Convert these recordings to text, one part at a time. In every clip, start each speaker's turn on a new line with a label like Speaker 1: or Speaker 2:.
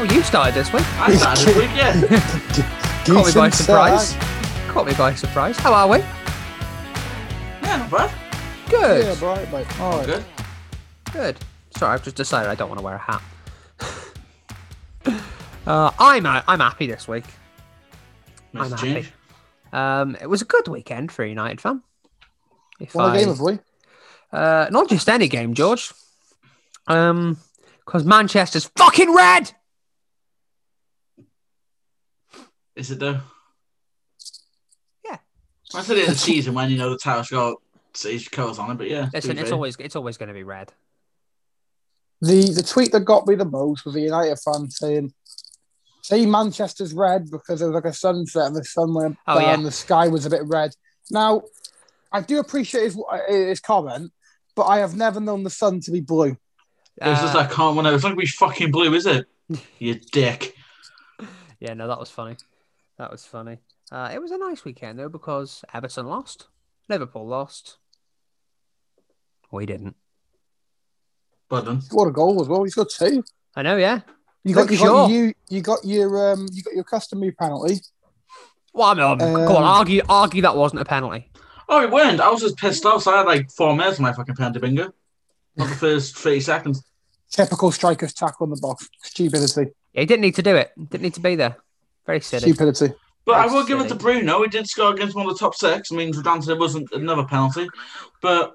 Speaker 1: Oh, you started this week.
Speaker 2: I started this week, yeah.
Speaker 1: Caught me by
Speaker 3: Decent
Speaker 1: surprise.
Speaker 3: start.
Speaker 1: Caught me by surprise. How are we?
Speaker 2: Yeah, not bad.
Speaker 1: Good.
Speaker 3: Yeah, right, mate. All right.
Speaker 2: Good.
Speaker 1: Good. Sorry, I've just decided I don't want to wear a hat. uh, I'm uh, I'm happy this week.
Speaker 2: Makes
Speaker 1: I'm
Speaker 2: a
Speaker 1: happy.
Speaker 2: change.
Speaker 1: Um, it was a good weekend for a United fan. If
Speaker 3: What a
Speaker 1: I-
Speaker 3: game have we?
Speaker 1: Uh, not just any game, George. Um, because Manchester's fucking red.
Speaker 2: Is it though?
Speaker 1: Yeah.
Speaker 2: I said it in the season when you know the title's got its colours on it, but yeah. to
Speaker 1: Listen, it's always it's always going to be red.
Speaker 3: The the tweet that got me the most was a United fan saying, "Say Manchester's red because there was like a sunset and the sun went
Speaker 1: Oh,
Speaker 3: down,
Speaker 1: yeah.
Speaker 3: and the sky was a bit red." Now, I do appreciate his his comment, but I have never known the sun to be blue.
Speaker 2: It's just I can't one. It's not gonna be fucking blue, is it? you dick.
Speaker 1: Yeah, no, that was funny. That was funny. Uh, it was a nice weekend though because Everton lost, Liverpool lost. We didn't.
Speaker 2: Well done.
Speaker 3: He scored a goal as well. He's got two.
Speaker 1: I know, yeah.
Speaker 3: You got
Speaker 1: Look,
Speaker 3: you
Speaker 1: sure.
Speaker 3: got you you got your um you got your customary penalty.
Speaker 1: Well, I mean, come on,
Speaker 3: Um,
Speaker 1: argue, argue that wasn't a penalty.
Speaker 2: Oh, it weren't. I was just pissed off. So I had like four minutes on my fucking penalty bingo. Not the first 30 seconds.
Speaker 3: Typical strikers tackle in the box. Stupidity.
Speaker 1: Yeah, he didn't need to do it. Didn't need to be there. Very silly.
Speaker 3: Stupidity.
Speaker 2: But I
Speaker 1: That's
Speaker 2: will give it to. Bruno. He did score against one of the top six. I mean, granted, it wasn't another penalty. But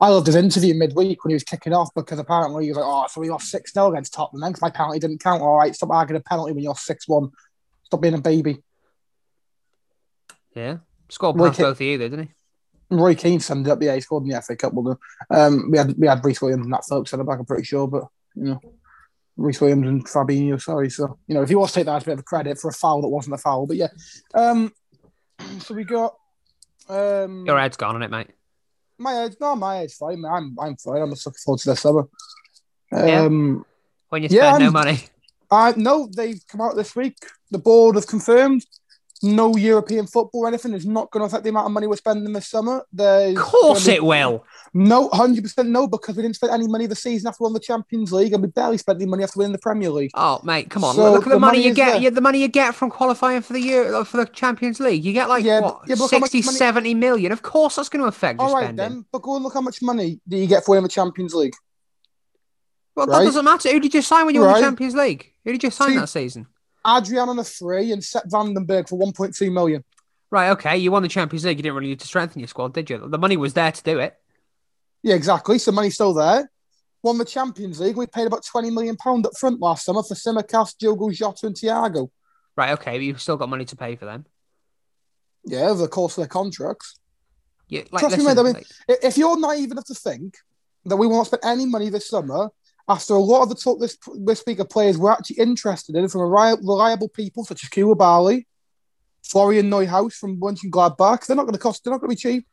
Speaker 3: I loved his interview midweek when he was kicking off because apparently he was like, "Oh, so we lost six 0 against Tottenham. Then 'cause my penalty didn't count. All right, stop arguing a penalty when you're six one. Stop being a baby."
Speaker 1: Yeah, scored
Speaker 3: Well,
Speaker 1: past
Speaker 3: he-
Speaker 1: both of you, though, didn't he?
Speaker 3: Roy Keane summed it up. Yeah, he scored in the FA Cup. Well, um, we had we had Rhys Williams and Nat Phillips the back. I'm pretty sure, but you know, Rhys Williams and Fabinho. Sorry, so you know, if you want to take that as a bit of credit for a foul that wasn't a foul, but yeah. Um, so we got um,
Speaker 1: Your head's gone on it, mate.
Speaker 3: my head. No, my head's fine. I'm I'm fine. I'm just looking forward to the summer.
Speaker 1: Yeah.
Speaker 3: Um,
Speaker 1: When you
Speaker 3: Yeah,
Speaker 1: spend no money.
Speaker 3: Uh, no, they've come out this week. The board have confirmed no European football or anything is not going to affect the amount of money we're spending this summer. There's
Speaker 1: Of course
Speaker 3: be-
Speaker 1: it will.
Speaker 3: No, 100% no, because we didn't spend any money the season after we won the Champions League and we barely spent any money after winning the Premier League.
Speaker 1: Oh, mate, come on.
Speaker 3: So
Speaker 1: look at the,
Speaker 3: the
Speaker 1: money,
Speaker 3: money
Speaker 1: you get. Yeah, the money you get from qualifying for the for the Champions League. You get like
Speaker 3: Yeah,
Speaker 1: what,
Speaker 3: yeah, look how much
Speaker 1: 60,
Speaker 3: money-
Speaker 1: 70 million. Of course, that's going to affect your
Speaker 3: All right,
Speaker 1: spending.
Speaker 3: then, but go and look how much money do you get for winning the Champions League.
Speaker 1: Well, that doesn't matter. Who did you sign when you won the Champions League? Who did you sign
Speaker 3: See-
Speaker 1: that season?
Speaker 3: Adrian on a free and Sepp van den Berg for 1.2 million.
Speaker 1: Right, okay. You won the Champions League. You didn't really need to strengthen your squad, did you? The money was there to do it.
Speaker 3: Yeah, exactly. So money's still there. Won the Champions League. We paid about 20 million pound up front last summer for Tsimikas, Diogo Jota, and Thiago.
Speaker 1: Right, okay. But you've still got money to pay for them.
Speaker 3: Yeah, over the course of their contracts.
Speaker 1: Yeah, like,
Speaker 3: Trust me,
Speaker 1: listen,
Speaker 3: mate, I mean-
Speaker 1: like-
Speaker 3: If you're naive enough to think that we won't spend any money this summer, after a lot of the talk this this week of players we're actually interested in from reli- reliable people such as Koulibaly, Florian Neuhaus from Mönchengladbach, they're not going to cost. They're not going to be cheap.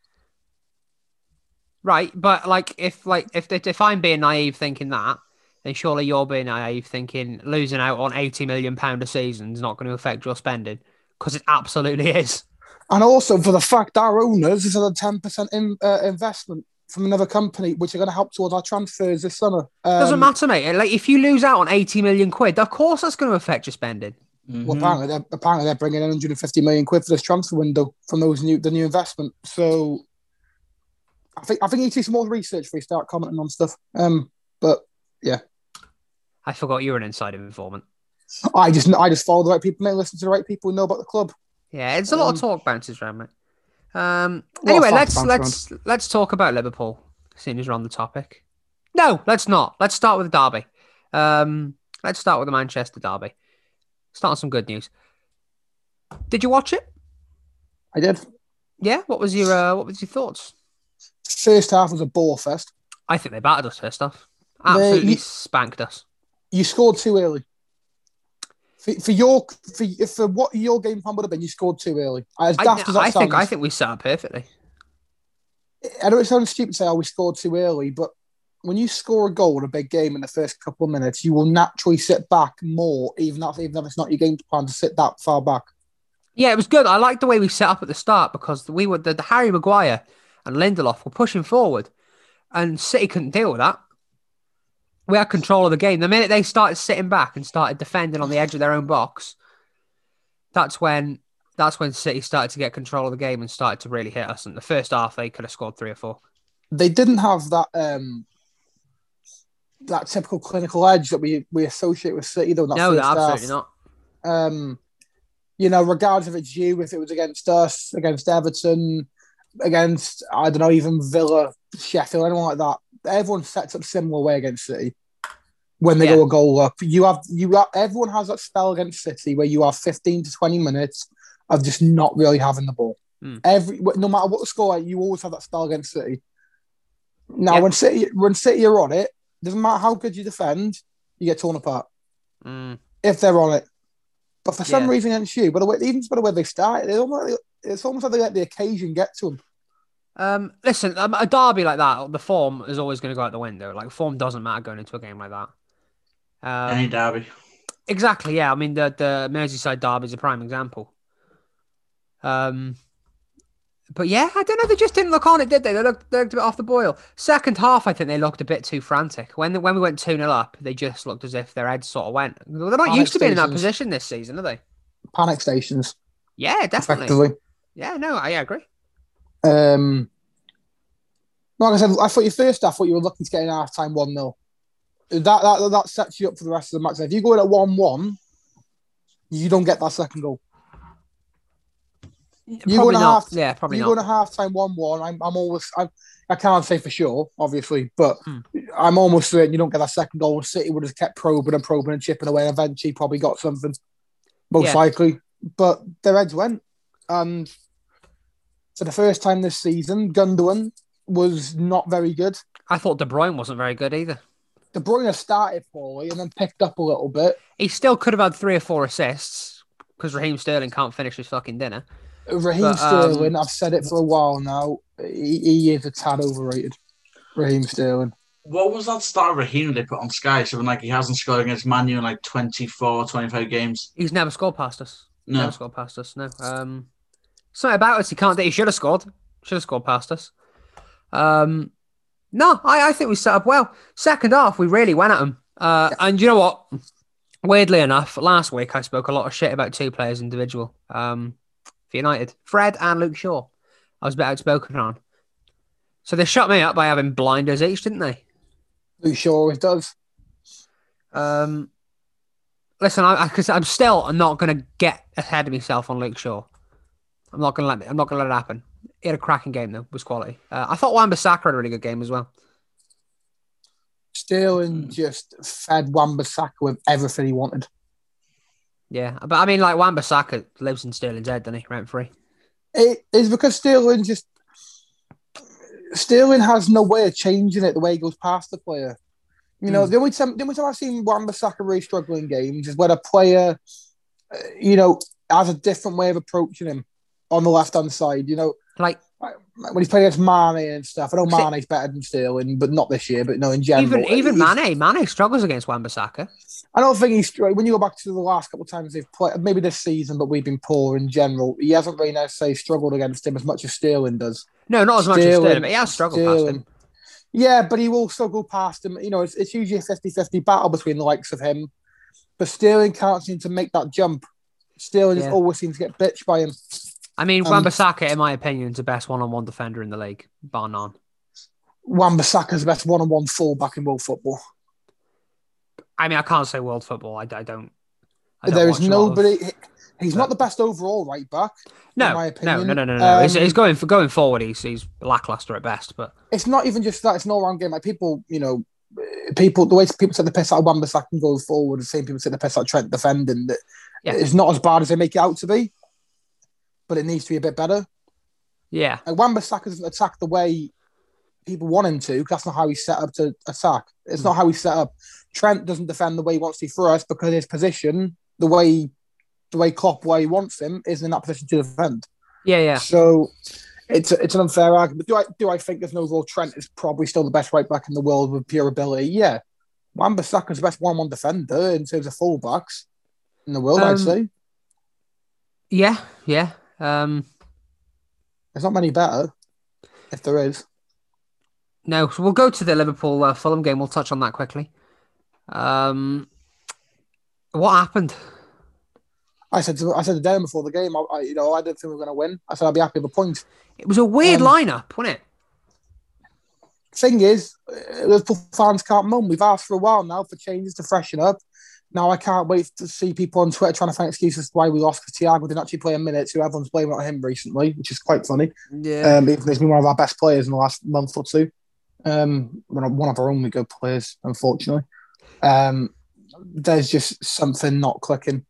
Speaker 1: Right, but like if like if if I'm being naive thinking that, then surely you're being naive thinking losing out on eighty million pound a season is not going to affect your spending because it absolutely is.
Speaker 3: And also for the fact our owners is at a ten percent in, uh, investment from another company, which are going to help towards our transfers this summer. Um,
Speaker 1: Doesn't matter, mate. Like if you lose out on eighty million quid, of course that's going to affect your spending.
Speaker 3: Well,
Speaker 2: Mhm.
Speaker 3: apparently they're, apparently they're bringing in 150 million quid for this transfer window from those new the new investment. So I think I think you need to do some more research before you start commenting on stuff. Um, but yeah,
Speaker 1: I forgot you were an insider informant.
Speaker 3: I just I just follow the right people, and listen to the right people who know about the club.
Speaker 1: Yeah, it's a lot of
Speaker 3: Um,
Speaker 1: talk bounces around, mate. Um. Anyway, let's let's let's talk about Liverpool. Seeing as we're on the topic. No, let's not. Let's start with the derby. Um. Let's start with the Manchester derby. Start on some good news. Did you watch it?
Speaker 3: I did.
Speaker 1: Yeah. What was your uh, What was your thoughts?
Speaker 3: First half was a ball fest.
Speaker 1: I think they battered us first off. Absolutely
Speaker 3: you-
Speaker 1: spanked us.
Speaker 3: You scored too early. For, for your for, for what your game plan would have been, you scored too early. As
Speaker 1: I,
Speaker 3: as that
Speaker 1: I think I think we set up perfectly.
Speaker 3: I know it sounds stupid to say, oh, we scored too early, but when you score a goal in a big game in the first couple of minutes, you will naturally sit back more, even if, even if it's not your game plan to sit that far back.
Speaker 1: Yeah, it was good. I liked the way we set up at the start because we were the, the Harry Maguire and Lindelof were pushing forward, and City couldn't deal with that. We had control of the game. The minute they started sitting back and started defending on the edge of their own box, that's when that's when City started to get control of the game and started to really hit us. And the first half, they could have scored three or four.
Speaker 3: They didn't have that um that typical clinical edge that we we associate with City though. that
Speaker 1: no,
Speaker 3: first half.
Speaker 1: absolutely not.
Speaker 3: um, you know, regardless if it's you, if it was against us, against Everton, against I don't know, even Villa, Sheffield, anyone like that, everyone sets up similar way against City. When they
Speaker 1: Yeah.
Speaker 3: go a goal up, you have you have, everyone has that spell against City where you have fifteen to twenty minutes of just not really having the ball.
Speaker 1: Hmm.
Speaker 3: Every no matter what the score, you always have that spell against City. Now,
Speaker 1: Yeah.
Speaker 3: when City when City are on it, doesn't matter how good you defend, you get torn apart
Speaker 1: Mm.
Speaker 3: if they're on it. But for some
Speaker 1: Yeah.
Speaker 3: reason against you, but the way, even by the way they started, almost, it's almost like they let the occasion get to them.
Speaker 1: Um, listen, um, a derby like that, the form is always going to go out the window. Like form doesn't matter going into a game like that. Um,
Speaker 2: Any derby.
Speaker 1: Exactly. Yeah. I mean, the the Merseyside derby is a prime example. Um, but yeah, I don't know. They just didn't look on it, did they? They looked, they looked a bit off the boil. Second half, I think they looked a bit too frantic. When when we went two 0 up, they just looked as if their heads sort of went. They're not
Speaker 3: Panic
Speaker 1: used to being in that position this season, are they?
Speaker 3: Panic stations,
Speaker 1: Yeah, definitely.
Speaker 3: effectively.
Speaker 1: Yeah, no, I agree.
Speaker 3: Um, like I said, I thought your first half, what you were looking to get in half time 1 0. That, that, that sets you up for the rest of the match. If you go in at 1 1, you don't get that second goal. You go
Speaker 1: probably
Speaker 3: in
Speaker 1: not.
Speaker 3: half-
Speaker 1: yeah, probably
Speaker 3: you
Speaker 1: not.
Speaker 3: go in a half time 1 1. I'm, I'm always, I'm, I can't say for sure, obviously, but
Speaker 1: Hmm.
Speaker 3: I'm almost certain you don't get that second goal. City would have kept probing and probing and chipping away and eventually probably got something, most
Speaker 1: Yeah.
Speaker 3: likely. But their heads went. And for the first time this season, Gundogan was not very good.
Speaker 1: I thought De Bruyne wasn't very good either.
Speaker 3: De Bruyne started poorly and then picked up a little bit.
Speaker 1: He still could have had three or four assists because Raheem Sterling can't finish his fucking dinner.
Speaker 3: Raheem
Speaker 1: But, um,
Speaker 3: Sterling, I've said it for a while now, he, he is a tad overrated. Raheem Sterling.
Speaker 2: What was that star of Raheem they put on Sky? Something like he hasn't scored against Manu in like 24, 25 games.
Speaker 1: He's never scored past us.
Speaker 2: No.
Speaker 1: Never scored past us. No. Um, something about us. He can't. He should have scored. Should have scored past us. Um, no, I, I think we set up well. Second half, we really went at him. Uh, and you know what? Weirdly enough, last week I spoke a lot of shit about two players individual. Um, for United, Fred and Luke Shaw. I was a bit outspoken on. So they shut me up by having blinders each, didn't they?
Speaker 3: Luke Shaw always does.
Speaker 1: Um, listen, I because I'm still not going to get ahead of myself on Luke Shaw. I'm not going to let it, I'm not to let it happen. He had a cracking game though, was quality. Uh, I thought Wan-Bissaka had a really good game as well.
Speaker 3: Sterling just fed Wan-Bissaka with everything he wanted.
Speaker 1: Yeah, but I mean, like Wan-Bissaka lives in Sterling's head, doesn't he? Rent free.
Speaker 3: It is because Sterling just Sterling has no way of changing it the way he goes past the player. You know,
Speaker 1: Hmm.
Speaker 3: the only time the only time I've seen Wan-Bissaka really struggling games is when a player, uh, you know, has a different way of approaching him on the left hand side. You know,
Speaker 1: Like
Speaker 3: when he's playing against Mane and stuff. I know Mane's better than Sterling, but not this year. But no, in general,
Speaker 1: even even Mane, Mane struggles against Wan-Bissaka.
Speaker 3: I don't think he's when you go back to the last couple of times they've played, maybe this season, but we've been poor in general. He hasn't really necessarily struggled against him as much as Sterling does.
Speaker 1: No, not as much as
Speaker 3: Sterling-
Speaker 1: Sterling, but he has struggled past him.
Speaker 3: Yeah, but he will still go past him. You know, it's, it's usually a 50 50 battle between the likes of him. But Sterling can't seem to make that jump. Sterling just
Speaker 1: Yeah.
Speaker 3: always seems to get bitched by him.
Speaker 1: I mean,
Speaker 3: Um,
Speaker 1: Wan-Bissaka, in my opinion, is the best one-on-one defender in the league, bar none.
Speaker 3: Wan Bissaka's the best one on one fullback in world football.
Speaker 1: I mean, I can't say world football. I, I don't. I don't
Speaker 3: There is
Speaker 1: lot of-
Speaker 3: nobody. He's
Speaker 1: but-
Speaker 3: not the best overall right back.
Speaker 1: No,
Speaker 3: in my
Speaker 1: no,
Speaker 3: opinion.
Speaker 1: no, no, no, no. he's,
Speaker 3: Um,
Speaker 1: he's going for going forward. He's he's lackluster at best, but
Speaker 3: It's not even just that. It's no round game. Like people, you know, people the way people take the piss out of Wan Bissaka going forward, the same people take the piss out of Trent defending. That
Speaker 1: Yeah.
Speaker 3: it's not as bad as they make it out to be, but it needs to be a bit better.
Speaker 1: yeah,
Speaker 3: Like Wan Bissaka doesn't attack the way people want him to. 'cause That's not how he's set up to attack. It's not how he's set up. Trent doesn't defend the way he wants to for us because his position, the way the way Klopp where he wants him, isn't in that position to defend.
Speaker 1: yeah, yeah.
Speaker 3: So it's it's an unfair argument. Do I do I think there's an overall Trent is probably still the best right back in the world with pure ability? Yeah. Wan Bissaka's the best one one defender in terms of fullbacks in the world, I'd
Speaker 1: Um,
Speaker 3: say.
Speaker 1: Yeah, yeah. Um,
Speaker 3: There's not many better, if there is.
Speaker 1: no, so we'll go to the Liverpool uh, Fulham game. We'll touch on that quickly. Um, what happened?
Speaker 3: I said to I said the Darren before the game, I, I you know I didn't think we were going to win. I said I'd be happy with a point.
Speaker 1: It was a weird
Speaker 3: Um,
Speaker 1: lineup, wasn't it?
Speaker 3: Thing is, uh, Liverpool fans can't moan. We've asked for a while now for changes to freshen up. Now I can't wait to see people on Twitter trying to find excuses why we lost because Thiago didn't actually play a minute. So everyone's blaming on him recently, which is quite funny.
Speaker 1: Yeah.
Speaker 3: Um, he's been one of our best players in the last month or two. Um, one of our only good players, unfortunately. Um, there's just something not clicking.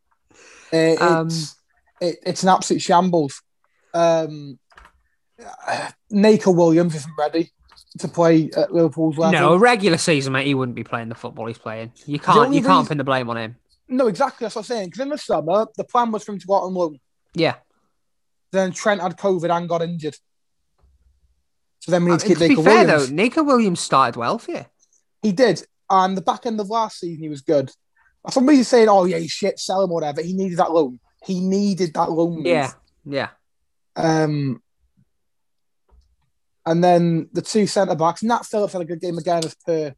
Speaker 3: It-
Speaker 1: Um,
Speaker 3: it's it, it's an absolute shambles. Um, Neco Williams isn't ready to play at Liverpool's level.
Speaker 1: no, a regular season, mate, he wouldn't be playing the football he's playing. You can't, you can't
Speaker 3: reason-
Speaker 1: pin the blame on him.
Speaker 3: No, exactly. That's what I'm saying. Because in the summer, the plan was for him to go out on loan.
Speaker 1: Yeah.
Speaker 3: Then Trent had COVID and got injured. So then we
Speaker 1: I
Speaker 3: need to
Speaker 1: mean,
Speaker 3: keep
Speaker 1: to be
Speaker 3: Neco
Speaker 1: fair
Speaker 3: Williams.
Speaker 1: though, Neco Williams started well for you.
Speaker 3: He did. And the back end of last season, he was good. Somebody's saying, oh, yeah, shit, sell him, whatever. He needed that loan. He needed that loan. move.
Speaker 1: Yeah, yeah.
Speaker 3: Um, and then the two centre backs, Nat Phillips had a good game again as per.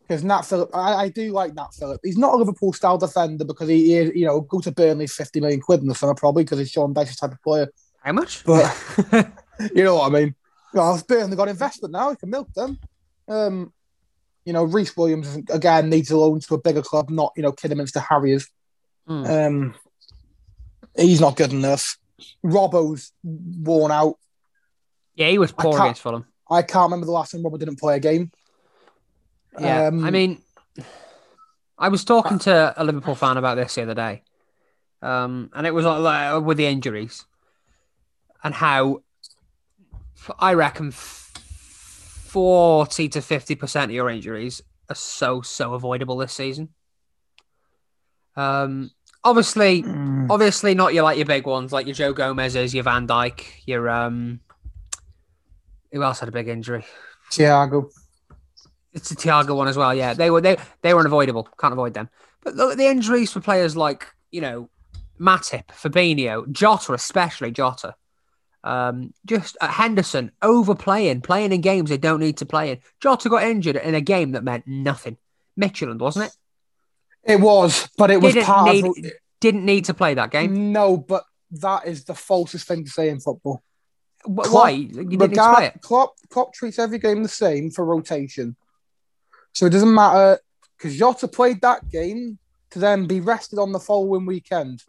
Speaker 3: Because Nat Phillips, I, I do like Nat Phillips. He's not a Liverpool style defender because he, is, you know, go to Burnley 50 million quid in the summer probably because he's Sean Dyche's type of player.
Speaker 1: How much?
Speaker 3: But you know what I mean? Well, Burnley got investment now. He can milk them. Um, you know, Rhys Williams again needs a loan to a bigger club, not you know Kidderminster Harriers.
Speaker 1: Hmm.
Speaker 3: Um, he's not good enough. Robbo's worn out.
Speaker 1: Yeah, he was poor against Fulham.
Speaker 3: I can't remember the last time Robert didn't play a game.
Speaker 1: Yeah,
Speaker 3: Um,
Speaker 1: I mean, I was talking to a Liverpool fan about this the other day, um, and it was like, with the injuries and how I reckon forty to fifty percent of your injuries are so so avoidable this season. Um, obviously, obviously not your like your big ones like your Joe Gomez's, your Van Dijk, your um, who else had a big injury?
Speaker 3: Thiago.
Speaker 1: It's the Thiago one as well. Yeah, they were they they were unavoidable. Can't avoid them. But look at the injuries for players like you know Matip, Fabinho, Jota, especially Jota. Um, just uh, Henderson overplaying, playing in games they don't need to play in. Jota got injured in a game that meant nothing. Midtjylland, wasn't it?
Speaker 3: It was, but it was
Speaker 1: Didn't
Speaker 3: part
Speaker 1: need
Speaker 3: of.
Speaker 1: didn't need to play that game.
Speaker 3: No, but that is the falsest thing to say in football.
Speaker 1: Wh-
Speaker 3: Klopp-
Speaker 1: Why? You didn't
Speaker 3: Regard-. Klopp, Klopp treats every game the same for rotation. So it doesn't matter because Jota played that game to then be rested on the following weekend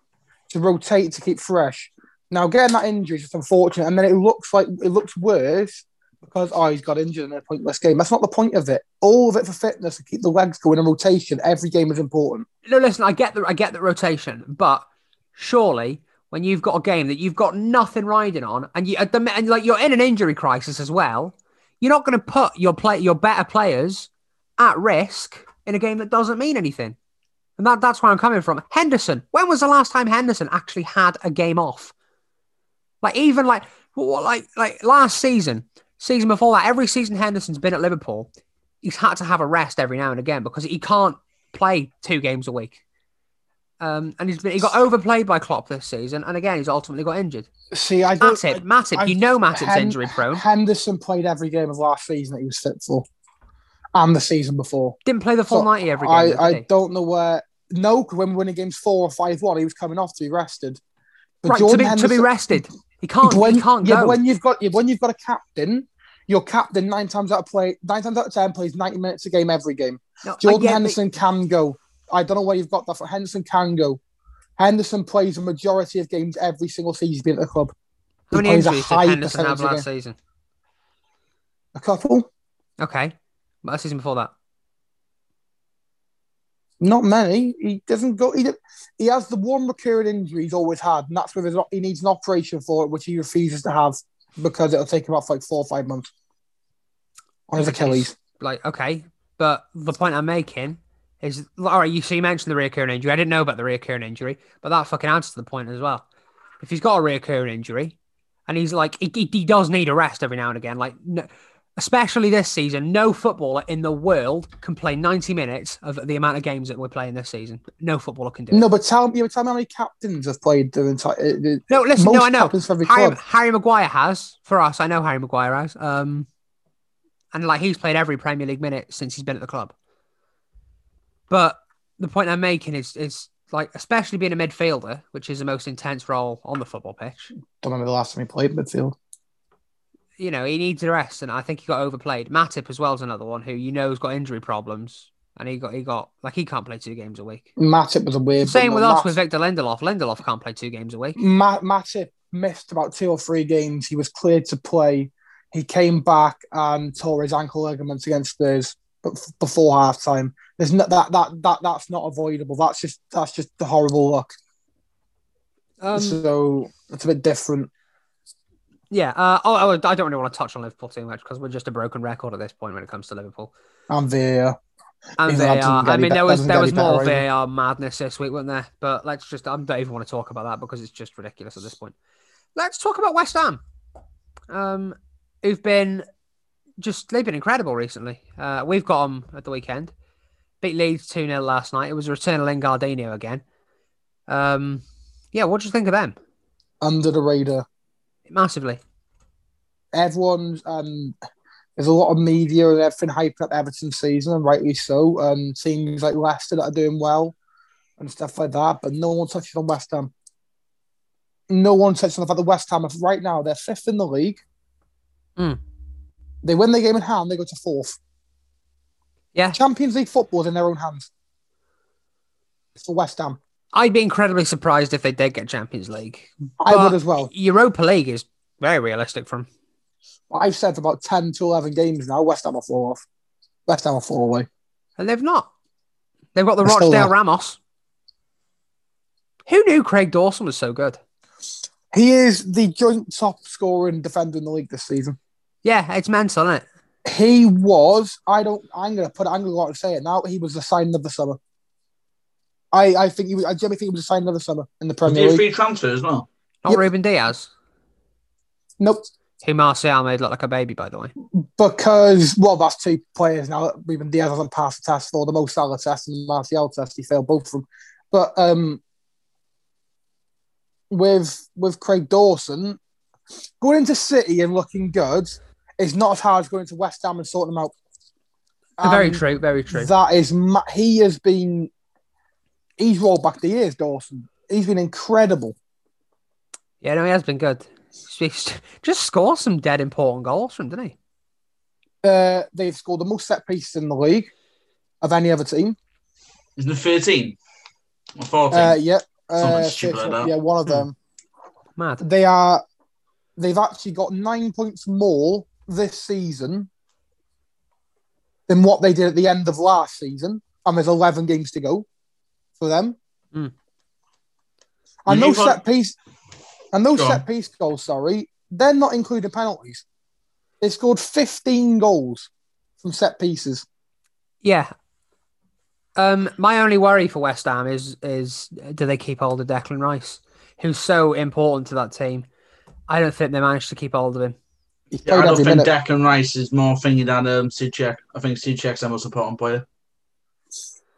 Speaker 3: to rotate to keep fresh. Now getting that injury is just unfortunate, and then it looks like it looks worse because oh he's got injured in a pointless game. That's not the point of it. All of it for fitness to keep the legs going in rotation. Every game is important.
Speaker 1: No, listen, I get the I get the rotation, but surely when you've got a game that you've got nothing riding on, and you at the, and like you're in an injury crisis as well, you're not going to put your play your better players at risk in a game that doesn't mean anything. And that, that's where I'm coming from. Henderson. When was the last time Henderson actually had a game off? Like even like what like like last season, season before that, every season Henderson's been at Liverpool, he's had to have a rest every now and again because he can't play two games a week. Um, and he's been, he got overplayed by Klopp this season, and again he's ultimately got injured.
Speaker 3: See, I don't.
Speaker 1: Matip, Matip,
Speaker 3: I-
Speaker 1: you know Matip's
Speaker 3: Hen-
Speaker 1: injury prone.
Speaker 3: Henderson played every game of last season that he was fit for, and the season before.
Speaker 1: Didn't play the full
Speaker 3: So,
Speaker 1: ninety every game.
Speaker 3: I, I don't know where. No, when we were winning games four or five one, he was coming off to be rested. But
Speaker 1: right to be, to be rested. He can't.
Speaker 3: when,
Speaker 1: he can't
Speaker 3: yeah,
Speaker 1: go.
Speaker 3: when you've got when you've got a captain, your captain nine times out of play nine times out of ten plays ninety minutes a game every game.
Speaker 1: No,
Speaker 3: Jordan Henderson can go. I don't know where you've got that. For. Henderson can go. Henderson plays a majority of games every single season he's been at the club.
Speaker 1: How many
Speaker 3: a
Speaker 1: injuries did Henderson have last season?
Speaker 3: A couple,
Speaker 1: Okay, but season before that.
Speaker 3: not many. He doesn't go. He, he has the one recurring injury he's always had, and that's where he needs an operation for it, which he refuses to have because it'll take him off like four or five months on his Achilles.
Speaker 1: Like, okay, but the point I'm making is, all right, you so you mentioned the reoccurring injury. I didn't know about the reoccurring injury, but that fucking answers to the point as well. If he's got a reoccurring injury, and he's like, he, he, he does need a rest every now and again, like, no, especially this season, no footballer in the world can play 90 minutes of the amount of games that we're playing this season. No footballer can do it.
Speaker 3: No, but tell me, tell me how many captains have played the entire. the-
Speaker 1: No, listen, no, I know. Harry. Harry Maguire has for us. I know Harry Maguire has. Um, and like he's played every Premier League minute since he's been at the club. But the point I'm making is is like especially being a midfielder, which is the most intense role on the football pitch.
Speaker 3: Don't remember the last time he played midfield.
Speaker 1: You know, he needs a rest, and I think he got overplayed. Matip as well is another one who you know has got injury problems, and he got he got like he can't play two games a week.
Speaker 3: Matip was a weird.
Speaker 1: Same with us with Victor Lindelof. Lindelof can't play two games a week.
Speaker 3: Ma- Matip missed about two or three games. He was cleared to play. He came back and tore his ankle ligaments against Spurs before half time. There's no, that that that that's not avoidable. That's just that's just the horrible luck.
Speaker 1: Um,
Speaker 3: so it's a bit different.
Speaker 1: yeah. Uh, oh, oh, I don't really want to touch on Liverpool too much because we're just a broken record at this point when it comes to Liverpool.
Speaker 3: And the
Speaker 1: And
Speaker 3: Even
Speaker 1: VAR. I mean, there was there was more
Speaker 3: better.
Speaker 1: VAR madness this week, wasn't there? But let's just I don't even want to talk about that because it's just ridiculous at this point. Let's talk about West Ham, um, who've been just they've been incredible recently. Uh, we've got them at the weekend. Beat Leeds two 0 last night. It was a return of Lingardinho again. Um, yeah, what do you think of them?
Speaker 3: under the radar.
Speaker 1: Massively.
Speaker 3: Everyone's um, there's a lot of media and everything hyping up Everton's season, and rightly so. And teams like Leicester that are doing well and stuff like that, but no one touches on West Ham. No one touches on the fact that West Ham, right now they're fifth in the league.
Speaker 1: Mm.
Speaker 3: They win the game in hand, they go to fourth.
Speaker 1: Yeah,
Speaker 3: Champions League football is in their own hands. For West Ham,
Speaker 1: I'd be incredibly surprised if they did get Champions League.
Speaker 3: I
Speaker 1: But
Speaker 3: would as well.
Speaker 1: Europa League is very realistic from.
Speaker 3: I've said for about ten to eleven games now. West Ham are four off. West Ham are four away.
Speaker 1: And they've not. They've got the
Speaker 3: They're
Speaker 1: Rochdale. Ramos. Who knew Craig Dawson was so good?
Speaker 3: He is the joint top scoring defender in the league this season.
Speaker 1: Yeah, it's mental, isn't it?
Speaker 3: He was. I don't. I'm gonna put. I'm gonna go out and say it now. He was the signing of the summer. I. I think he was. I genuinely think he was the signing of the summer in the
Speaker 2: Was
Speaker 3: Premier League.
Speaker 2: free transfer as well?
Speaker 1: Not
Speaker 3: Yep.
Speaker 1: Ruben Dias,
Speaker 3: Nope.
Speaker 1: who Martial made look like a baby, by the way.
Speaker 3: Because well, that's two players now. Even Diaz hasn't passed the test for the Mo Salah test and the Martial test. He failed both of them. But um, with with Craig Dawson going into City and looking good is not as hard as going to West Ham and sorting them out.
Speaker 1: very true, very true.
Speaker 3: That is, ma- he has been, he's rolled back the years, Dawson. He's been incredible.
Speaker 1: yeah, no, he has been good. He's just scored some dead important goals from, didn't he?
Speaker 3: Uh, they've scored the most set pieces in the league of any other team.
Speaker 2: Isn't it 13 or 14?
Speaker 3: Uh, yeah, uh,
Speaker 2: Something like that.
Speaker 3: yeah, one of
Speaker 1: Hmm.
Speaker 3: them.
Speaker 1: Mad.
Speaker 3: They are, they've actually got nine points more this season than what they did at the end of last season, and there's 11 games to go for them.
Speaker 1: Hmm.
Speaker 3: And those set piece, and those set piece goals, sorry, they're not including penalties. They scored 15 goals from set pieces.
Speaker 1: Yeah. Um, my only worry for West Ham is is do they keep hold of Declan Rice, who's so important to that team? I don't think they managed to keep hold of him.
Speaker 3: He's
Speaker 2: Yeah, I don't think
Speaker 3: minute.
Speaker 2: Declan Rice is more thingy than um, Soucek. I think Soucek's the most important player.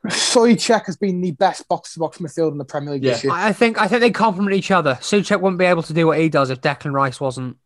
Speaker 3: Soucek has been the best box to box midfielder in the Premier League this year.
Speaker 1: I I think I think they complement each other. Soucek wouldn't be able to do what he does if Declan Rice wasn't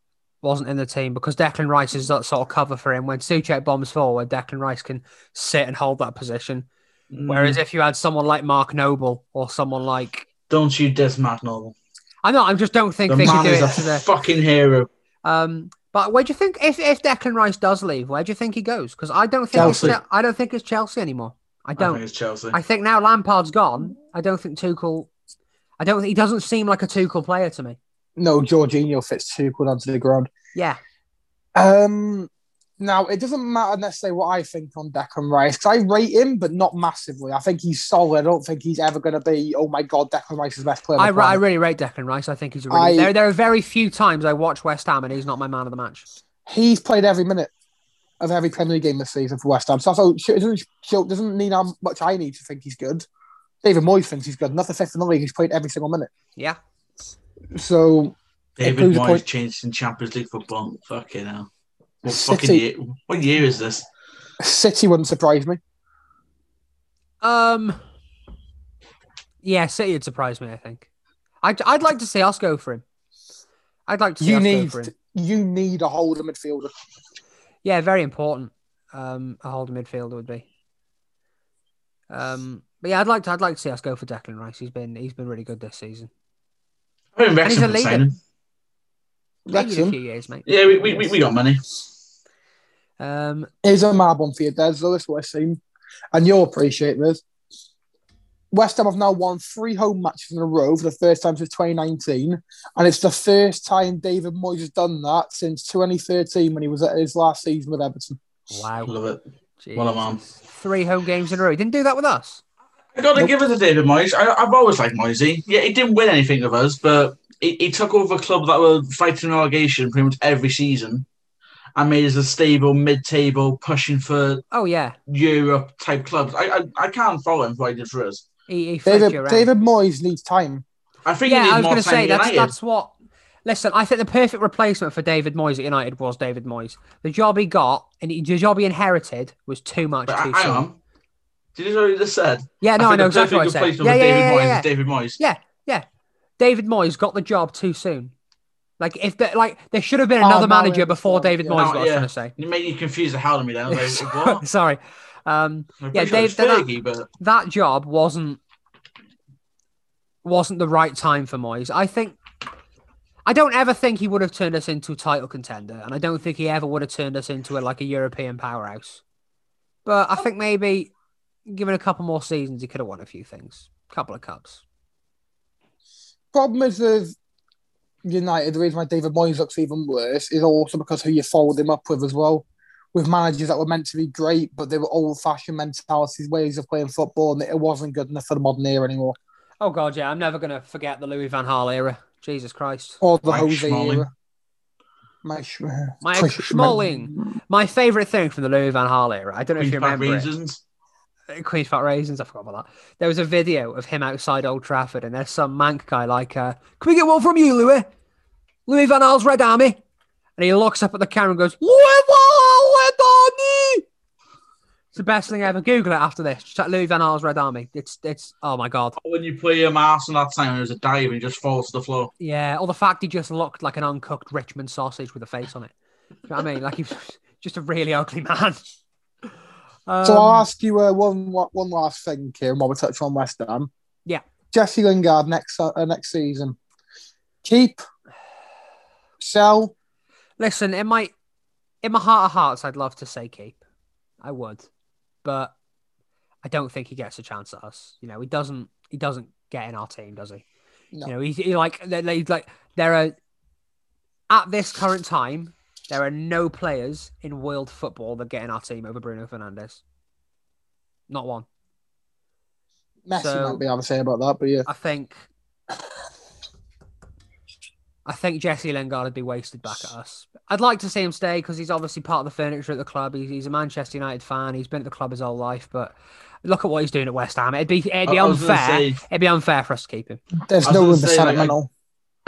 Speaker 1: wasn't in the team because Declan Rice is that sort of cover for him. When Soucek bombs forward, Declan Rice can sit and hold that position. Whereas
Speaker 2: Mm,
Speaker 1: if you had someone like Mark Noble or someone like
Speaker 2: don't you diss Matt Noble.
Speaker 1: I know, I just don't think
Speaker 2: The
Speaker 1: they could
Speaker 2: man
Speaker 1: do
Speaker 2: is
Speaker 1: it
Speaker 2: a
Speaker 1: to the
Speaker 2: fucking hero.
Speaker 1: Um, but where do you think if if Declan Rice does leave, where do you think he goes? Because I don't think
Speaker 3: Chelsea.
Speaker 1: It's, I don't think it's Chelsea anymore. I
Speaker 2: I
Speaker 1: don't.
Speaker 2: think it's Chelsea.
Speaker 1: I think now Lampard's gone. I don't think Tuchel. I don't. think He doesn't seem like a Tuchel player to me.
Speaker 3: No, Jorginho fits too good onto the ground.
Speaker 1: Yeah,
Speaker 3: Um, now it doesn't matter necessarily what I think on Declan Rice because I rate him, but not massively. I think he's solid. I don't think he's ever going to be. Oh my god, Declan Rice is the best player.
Speaker 1: I, I really rate Declan Rice. I think he's a really.
Speaker 3: I-
Speaker 1: there, there are very few times I watch West Ham and he's not my man of the match.
Speaker 3: He's played every minute of every Premier League game this season for West Ham. So, so it doesn't show, doesn't mean how much I need to think he's good. David Moyes thinks he's good. Another fifth in the league. He's played every single minute.
Speaker 1: Yeah,
Speaker 3: So
Speaker 2: David
Speaker 3: proves
Speaker 2: Moyes changed in Champions League football. Fucking hell. What
Speaker 3: City-
Speaker 2: fucking year? What year is this?
Speaker 3: City wouldn't surprise me.
Speaker 1: um, yeah, City would surprise me. I think. I'd I'd like to see us go for him. I'd like to see
Speaker 3: You
Speaker 1: us
Speaker 3: need
Speaker 1: go for him.
Speaker 3: you need a holder midfielder.
Speaker 1: Yeah, very important. Um, a holder midfielder would be. Um, but yeah, I'd like to. I'd like to see us go for Declan Rice. He's been he's been really good this season.
Speaker 2: I mean,
Speaker 1: And he's a
Speaker 2: could
Speaker 1: leader.
Speaker 2: sign him.
Speaker 1: Maybe a
Speaker 3: Wrexham?
Speaker 1: few years, mate.
Speaker 2: Yeah, we, we, we, we got money.
Speaker 1: Um,
Speaker 3: Here's a mad one for you, Des, though. This is what I've seen. And you'll appreciate this. West Ham have now won three home matches in a row for the first time since 2019. And it's the first time David Moyes has done that since 2013 when he was at his last season with Everton.
Speaker 1: wow.
Speaker 2: Love it. What a man.
Speaker 1: Jesus. Three home games in a row. He didn't do that with us.
Speaker 2: I got to
Speaker 3: Nope.
Speaker 2: give it to David Moyes. I, I've always liked Moisey. Yeah, he didn't win anything with us, but he, he took over a club that were fighting relegation pretty much every season and made us a stable, mid-table, pushing for
Speaker 1: Oh yeah.
Speaker 2: Europe type clubs. I I, I can't follow him for what he did for us.
Speaker 1: He, he flipped you
Speaker 3: David. David Moyes needs time.
Speaker 2: I think
Speaker 1: yeah,
Speaker 2: he
Speaker 1: I was going to say that's
Speaker 2: United.
Speaker 1: that's what. Listen, I think the perfect replacement for David Moyes at United was David Moyes. The job he got and he, the job he inherited was too much
Speaker 2: But
Speaker 1: too
Speaker 2: hang
Speaker 1: soon.
Speaker 2: on. Did you know what you just said?
Speaker 1: Yeah, no, I,
Speaker 2: think
Speaker 1: know
Speaker 2: the
Speaker 1: exactly what I
Speaker 2: perfect
Speaker 1: said.
Speaker 2: replacement
Speaker 1: Yeah,
Speaker 2: for
Speaker 1: yeah,
Speaker 2: David
Speaker 1: yeah,
Speaker 2: Moyes
Speaker 1: yeah,
Speaker 2: is David Moyes.
Speaker 1: yeah, yeah. David Moyes got the job too soon. Like if the, like there should have been
Speaker 3: Oh,
Speaker 1: another
Speaker 3: now I
Speaker 1: manager before
Speaker 3: understand,
Speaker 1: David
Speaker 3: yeah.
Speaker 1: Moyes. What I was trying to say.
Speaker 2: You made you confuse the hell out of me then. I was like.
Speaker 1: Sorry. Um, Yeah,
Speaker 2: sure it's
Speaker 1: Dave, that-
Speaker 2: but
Speaker 1: that job wasn't wasn't the right time for Moyes. I think I don't ever think he would have turned us into a title contender, and I don't think he ever would have turned us into a, like a European powerhouse. But I think maybe given a couple more seasons, he could have won a few things, a couple of cups.
Speaker 3: Problem is with United, the reason why David Moyes looks even worse is also because who you followed him up with as well. With managers that were meant to be great, but they were old fashioned mentalities, ways of playing football, and it wasn't good enough for the modern era anymore.
Speaker 1: Oh god, yeah, I'm never gonna forget the Louis Van Gaal era. Jesus Christ,
Speaker 3: Or the
Speaker 2: Mike
Speaker 3: Jose
Speaker 2: Schmeling.
Speaker 3: era. My, Sch-
Speaker 1: Mike
Speaker 3: Chris-
Speaker 1: Schmeling. my favorite thing from the Louis Van Gaal era. I don't know if you
Speaker 2: Park
Speaker 1: remember it. Queen's Fat Raisins. I forgot about that. There was a video of him outside Old Trafford, and there's some mank guy like, uh, "Can we get one from you, Louis? Louis Van Gaal's Red Army." And he looks up at the camera and goes, "Louis Van Gaal Red Army." It's the best thing ever. Google it after this. Just Louis Van Gaal's Red Army. It's it's oh my god.
Speaker 2: When you play a mass and that time, there's a dive and just falls to the floor.
Speaker 1: Yeah. Or the fact he just looked like an uncooked Richmond sausage with a face on it. You know what I mean? Like he was just a really ugly man. Um,
Speaker 3: So I'll ask you uh, one one last thing, Kieran, while we touch on West Ham.
Speaker 1: Yeah.
Speaker 3: Jesse Lingard next uh, next season. Keep, sell.
Speaker 1: Listen, in my in my heart of hearts, I'd love to say keep. I would, but I don't think he gets a chance at us. You know, he doesn't. He doesn't get in our team, does he?
Speaker 3: No.
Speaker 1: You know, he's he like they- like there are at this current time there are no players in world football that get in our team over Bruno Fernandes. Not one.
Speaker 3: Messi
Speaker 1: So-
Speaker 3: might be able to say about that, but yeah.
Speaker 1: I think. I think Jesse Lingard would be wasted back at us. I'd like to see him stay because he's obviously part of the furniture at the club. He's, he's a Manchester United fan. He's been at the club his whole life. But look at what he's doing at West Ham. It'd be it'd be
Speaker 2: I- I
Speaker 1: unfair.
Speaker 2: say-
Speaker 1: it'd be unfair for us to keep him.
Speaker 3: There's no room for
Speaker 2: say, like,
Speaker 3: sentimental.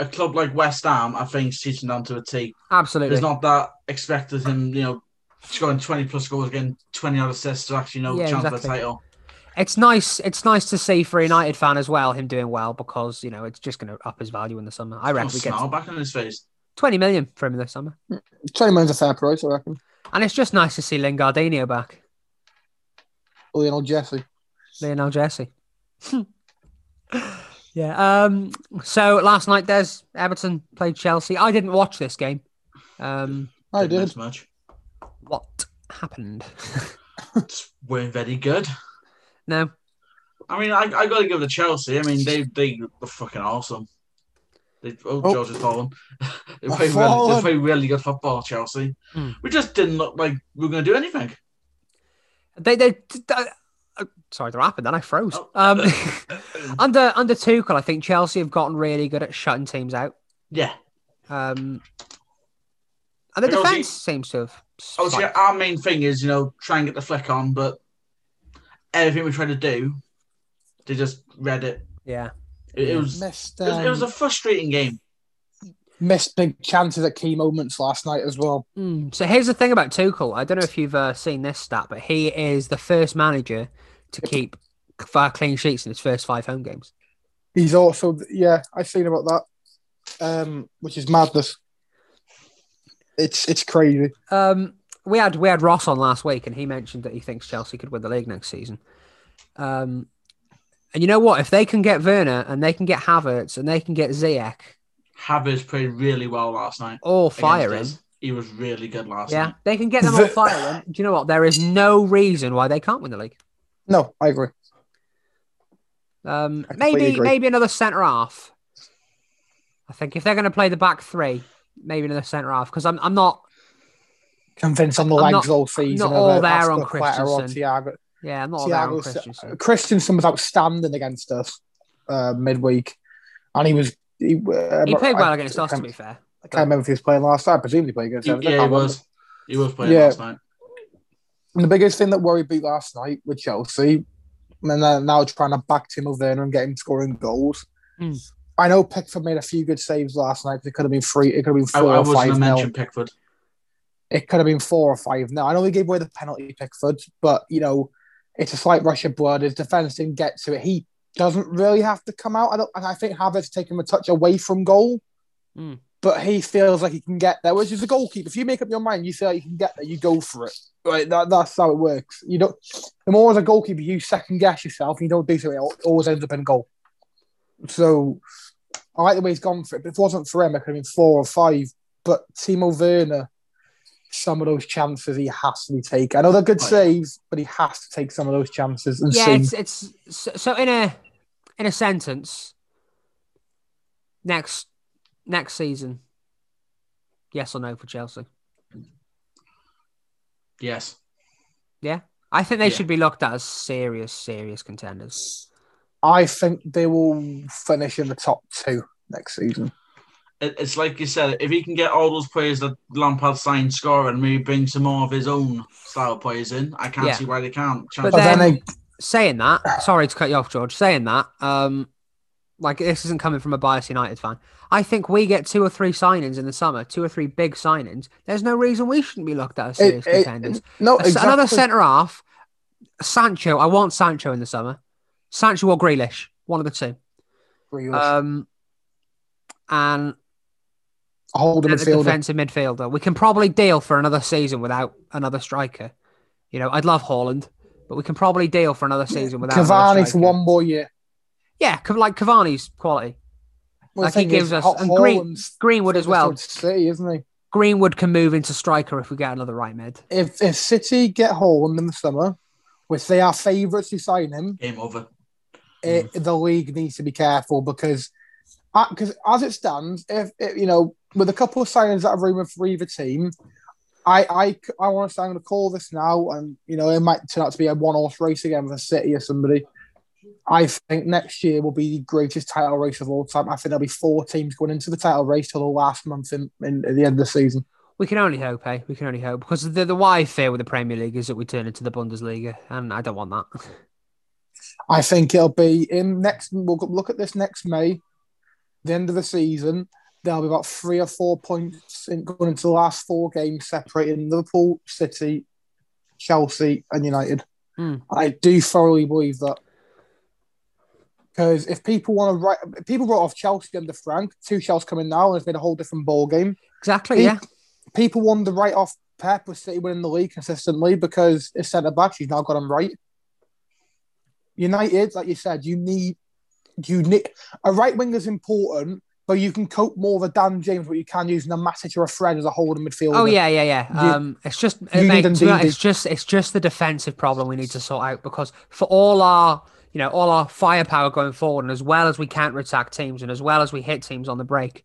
Speaker 2: A club like West Ham, I think, is teaching down to a T.
Speaker 1: Absolutely.
Speaker 2: There's not that expected him, you know, scoring 20 plus goals, getting 20 odd assists to actually know
Speaker 1: Yeah,
Speaker 2: chance for
Speaker 1: exactly.
Speaker 2: the title.
Speaker 1: It's nice. It's nice to see for a United fan as well him doing well because you know it's just going to up his value in the summer. I
Speaker 2: Got
Speaker 1: reckon we get
Speaker 2: snarl back in his face.
Speaker 1: twenty million for him this summer, mm.
Speaker 3: 20 million's a fair price, I reckon.
Speaker 1: and it's just nice to see Lingardinho back.
Speaker 3: Lionel Jesse.
Speaker 1: Lionel Jesse. yeah. Um. So last night, there's Everton played Chelsea. I didn't watch this game. Um.
Speaker 3: I
Speaker 2: Didn't much.
Speaker 1: What happened?
Speaker 2: Just weren't very good.
Speaker 1: no.
Speaker 2: I mean, I, I got to give it to Chelsea. I mean, they they were fucking awesome. They, oh,
Speaker 3: Oh.
Speaker 2: George has fallen. they
Speaker 3: I've
Speaker 2: play really,
Speaker 3: fallen.
Speaker 2: they play really good football, Chelsea.
Speaker 1: Hmm.
Speaker 2: We just didn't look like we were going to do anything.
Speaker 1: They they. Sorry, the happened. Then I froze.
Speaker 2: Oh.
Speaker 1: Um. under under Tuchel, I think Chelsea have gotten really good at shutting teams out.
Speaker 2: Yeah.
Speaker 1: Um. And the
Speaker 2: But obviously-
Speaker 1: defense seems to have.
Speaker 2: Obviously,
Speaker 1: spiked.
Speaker 2: our main thing is, you know, try and get the flick on, but everything we try to do, they just read it.
Speaker 1: Yeah.
Speaker 2: It, it was,
Speaker 3: Missed,
Speaker 2: it was it was a
Speaker 3: um,
Speaker 2: frustrating game.
Speaker 3: missed big chances at key moments last night as well.
Speaker 1: Mm, So here's the thing about Tuchel. I don't know if you've uh, seen this stat, but he is the first manager to keep five clean sheets in his first five home games.
Speaker 3: He's also, yeah, I've seen about that, um, which is madness. It's it's crazy.
Speaker 1: Um, we had we had Ross on last week, and he mentioned that he thinks Chelsea could win the league next season. Um, and you know what? If they can get Werner and they can get Havertz and they can get Ziyech
Speaker 2: Havertz played really well last night.
Speaker 1: all firing.
Speaker 2: He was really good last
Speaker 1: yeah,
Speaker 2: night.
Speaker 1: they can get them all firing. Do you know what? There is no reason why they can't win the league.
Speaker 3: No, I agree.
Speaker 1: Um,
Speaker 3: I
Speaker 1: maybe
Speaker 3: agree.
Speaker 1: maybe another centre half. I think if they're going to play the back three, maybe another centre half because I'm I'm not
Speaker 3: Convinced on the
Speaker 1: I'm
Speaker 3: legs
Speaker 1: not-
Speaker 3: all season.
Speaker 1: not all
Speaker 3: of it.
Speaker 1: there on
Speaker 3: Asper,
Speaker 1: Christensen.
Speaker 3: Thiago.
Speaker 1: yeah I'm not all there on
Speaker 3: Thiago's-
Speaker 1: Christensen.
Speaker 3: Christensen was outstanding against us uh, midweek, and he was. He, uh,
Speaker 1: He played
Speaker 3: I-
Speaker 1: well against
Speaker 3: I
Speaker 1: us, to be fair.
Speaker 3: I can't remember if he was playing last night. I presume he played against us.
Speaker 2: Yeah,
Speaker 3: can't
Speaker 2: he
Speaker 3: remember.
Speaker 2: was. He was playing
Speaker 3: Yeah.
Speaker 2: last night.
Speaker 3: And the biggest thing that worried me last night with Chelsea, and then now trying to back Timo Werner and get him scoring goals.
Speaker 1: Hmm.
Speaker 3: I know Pickford made a few good saves last night. It could have been three. It could have been
Speaker 2: I,
Speaker 3: four
Speaker 2: I
Speaker 3: or
Speaker 2: wasn't going
Speaker 3: five
Speaker 2: to mention Pickford.
Speaker 3: It could have been four or five now. I know he gave away the penalty, Pickford, but you know, it's a slight rush of blood. His defense didn't get to it. He doesn't really have to come out. I don't. and I think Havertz taken a touch away from goal,
Speaker 1: Hmm.
Speaker 3: But he feels like he can get there. Which is a goalkeeper. If you make up your mind, you feel like you can get there. You go for it. Right. That, that's how it works. You don't. The more as a goalkeeper, you second guess yourself. And you don't do so. It always ends up in goal. So I like the way he's gone for it. But if it wasn't for him, it could have been four or five. But Timo Werner, some of those chances he has to take. taken. I know they're good saves, but he has to take some of those chances and
Speaker 1: Yeah, it's it's so, so in a in a sentence. Next next season, yes or no for Chelsea?
Speaker 2: Yes. Yeah.
Speaker 1: I think they
Speaker 2: Yeah.
Speaker 1: should be looked at as serious serious contenders.
Speaker 3: I think they will finish in the top two next season.
Speaker 2: It's like you said, if he can get all those players that Lampard signed scoring, and maybe bring some more of his own style of players in, I can't
Speaker 1: Yeah.
Speaker 2: see why they can't.
Speaker 1: But
Speaker 3: But then,
Speaker 1: then-
Speaker 3: they,
Speaker 1: Saying that, sorry to cut you off, George. Saying that, um, like this isn't coming from a biased United fan. I think we get two or three signings in the summer, two or three big signings. There's no reason we shouldn't be looked at as serious
Speaker 3: it- it-
Speaker 1: contenders.
Speaker 3: no,
Speaker 1: A- Another centre half, Sancho. I want Sancho in the summer. Sancho or Grealish, one of the two.
Speaker 3: Grealish.
Speaker 1: Um, and
Speaker 3: a holding
Speaker 1: a
Speaker 3: midfielder.
Speaker 1: defensive midfielder. We can probably deal for another season without another striker. You know, I'd love Haaland, but we can probably deal for another season without
Speaker 3: Cavani for one more year.
Speaker 1: Yeah, like Cavani's quality.
Speaker 3: Well,
Speaker 1: Like, he gives us- and Green-
Speaker 3: Haaland's
Speaker 1: Greenwood as well.
Speaker 3: City, isn't he?
Speaker 1: Greenwood can move into striker if we get another right mid.
Speaker 3: If if City get Haaland in the summer, which they are favourites to sign him,
Speaker 2: Game over.
Speaker 3: it, the league needs to be careful because uh, because as it stands, if, if you know, with a couple of signings that are rumoured for either team, I I, I want to say I'm going to call this now, and you know, it might turn out to be a one horse race again with a City or somebody. I think next year will be the greatest title race of all time. I think there'll be four teams going into the title race till the last month in, in at the end of the season.
Speaker 1: We can only hope, eh? We can only hope because the the I fear with the Premier League is that we turn into the Bundesliga, and I don't want that.
Speaker 3: I think it'll be in next. We'll look at this next May, the end of the season. There'll be about three or four points in, going into the last four games, separating Liverpool, City, Chelsea, and United.
Speaker 1: Hmm.
Speaker 3: I do thoroughly believe that. Because if people want to write, if people wrote off Chelsea under Frank. Two Chelsea coming now, and it's been a whole different ball game.
Speaker 1: Exactly. Yeah.
Speaker 3: People wanted to write off Pep with City winning the league consistently because his centre back, he's now got him right. United, like you said, you need you need a right winger is important, but you can cope more with a Dan James, but you can use a Matic or a Fred as a holding midfielder.
Speaker 1: Oh yeah, yeah, yeah.
Speaker 3: You-
Speaker 1: Um, it's just it mate,
Speaker 3: need
Speaker 1: to be honest,
Speaker 3: Ndidi.
Speaker 1: it's just it's just the defensive problem we need to sort out because for all our you know all our firepower going forward, and as well as we counter attack teams, and as well as we hit teams on the break,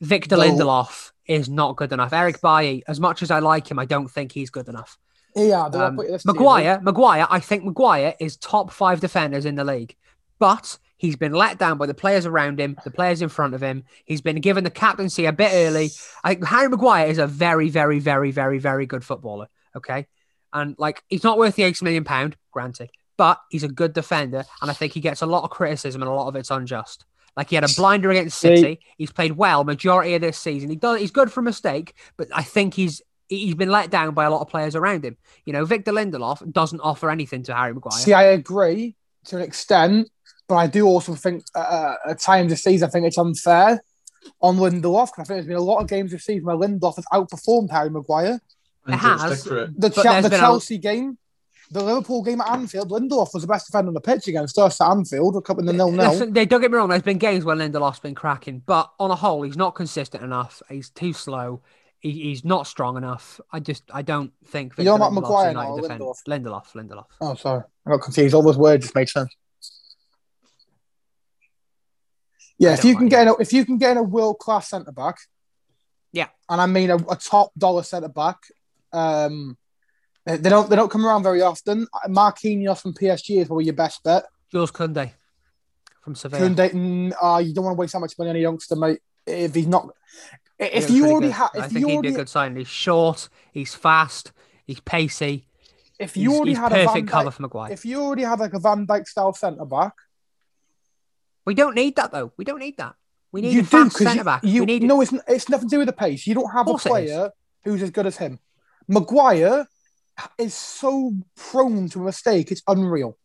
Speaker 1: Victor. Lindelof is not good enough. Eric Bailly, as much as I like him, I don't think he's good enough.
Speaker 3: yeah.
Speaker 1: Um, Maguire, Maguire, I think Maguire is top five defenders in the league, but he's been let down by the players around him, the players in front of him. He's been given the captaincy a bit early. I think Harry Maguire is a very, very, very, very, very good footballer. Okay, and like he's not worth the eight million pound, granted, but he's a good defender, and I think he gets a lot of criticism, and a lot of it's unjust. Like he had a blinder against City. He's played well majority of this season. He does. He's good for a mistake, but I think he's he's been let down by a lot of players around him. You know, Victor Lindelof doesn't offer anything to Harry Maguire.
Speaker 3: See, I agree to an extent, but I do also think uh, at times this season, I think it's unfair on Lindelof. 'cause I think there's been a lot of games this season where Lindelof has outperformed Harry Maguire.
Speaker 1: It has.
Speaker 2: stick it.
Speaker 3: The,
Speaker 1: But
Speaker 3: the
Speaker 1: been a-
Speaker 3: Chelsea game, the Liverpool game at Anfield, Lindelof was the best defender on the pitch against us at Anfield, a couple in the nil nil.
Speaker 1: Listen, they, don't get me wrong. There's been games where Lindelof's been cracking, but on a whole, he's not consistent enough. He's too slow. He, he's not strong enough. I just, I don't think.
Speaker 3: You're
Speaker 1: Victor
Speaker 3: about
Speaker 1: Lindelof's
Speaker 3: Maguire now. Lindelof?
Speaker 1: Lindelof, Lindelof.
Speaker 3: Oh, sorry, I got confused. All those words just made sense. Yeah,
Speaker 1: I
Speaker 3: if you can get a, if you can get a world class centre back,
Speaker 1: Yeah.
Speaker 3: and I mean a, a top dollar centre back, um, they don't they don't come around very often. Marquinhos from PSG is probably your best bet.
Speaker 1: Jules Koundé from Sevilla.
Speaker 3: Koundé, mm, uh, you don't want to waste that much money on a youngster, mate. If he's not, if you already have,
Speaker 1: I think he'd be a good signing. He's short. He's fast. He's pacey.
Speaker 3: if you
Speaker 1: He's,
Speaker 3: already
Speaker 1: he's
Speaker 3: had a Van
Speaker 1: perfect cover
Speaker 3: Dijk,
Speaker 1: for Maguire.
Speaker 3: if you already have like a Van Dijk style centre back,
Speaker 1: We don't need that though. We don't need that. We need
Speaker 3: you
Speaker 1: a fast centre back.
Speaker 3: you
Speaker 1: we need
Speaker 3: no, it's it's nothing to do with the pace. You don't have a
Speaker 1: Course it is.
Speaker 3: player who's as good as him. Maguire is so prone to a mistake; it's unreal.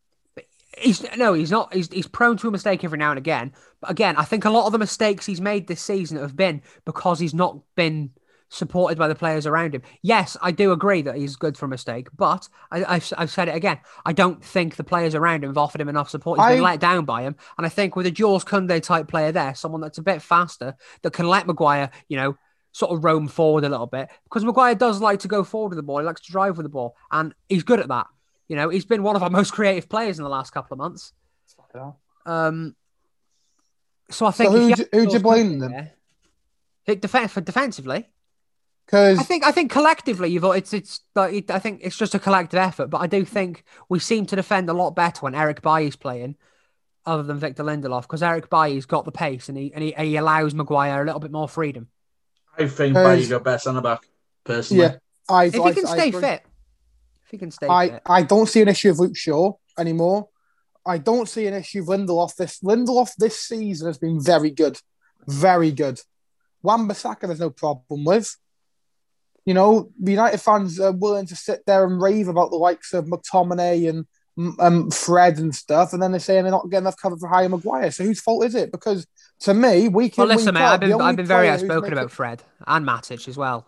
Speaker 1: He's no, he's not. He's he's prone to a mistake every now and again. But again, I think a lot of the mistakes he's made this season have been because he's not been supported by the players around him. Yes, I do agree that he's good for a mistake, but I, I've, I've said it again. I don't think the players around him have offered him enough support. He's been let down by him, and I think with a Jules Koundé type player there, someone that's a bit faster that can let Maguire, you know, sort of roam forward a little bit because Maguire does like to go forward with the ball. He likes to drive with the ball, and he's good at that. You know, he's been one of our most creative players in the last couple of months. Um, so I think
Speaker 3: So who'd
Speaker 1: you
Speaker 3: you- who'd you blame
Speaker 1: them?
Speaker 3: then?
Speaker 1: there- def- for defensively.
Speaker 3: Because
Speaker 1: I think I think collectively you've it's it's like it, I think it's just a collective effort, but I do think we seem to defend a lot better when Eric Bailly's playing, other than Victor Lindelof, because Eric Bailly's got the pace and he and he, he allows Maguire a little bit more freedom.
Speaker 2: I think
Speaker 3: Because-
Speaker 2: Bailly's your best centre back, personally.
Speaker 3: yeah, I
Speaker 1: If
Speaker 3: I,
Speaker 1: he can
Speaker 3: I
Speaker 1: stay
Speaker 3: agree.
Speaker 1: fit, if he can stay
Speaker 3: I,
Speaker 1: fit,
Speaker 3: I don't see an issue with Luke Shaw anymore. I don't see an issue with Lindelof. This Lindelof this season has been very good, very good. Wan-Bissaka there's no problem with. You know, the United fans are willing to sit there and rave about the likes of McTominay and um, Fred and stuff, and then they're saying they're not getting enough cover for Harry Maguire. So whose fault is it? Because to me, we can.
Speaker 1: well, listen, mate, I've been I've been very outspoken
Speaker 3: making,
Speaker 1: about Fred and Matic as well.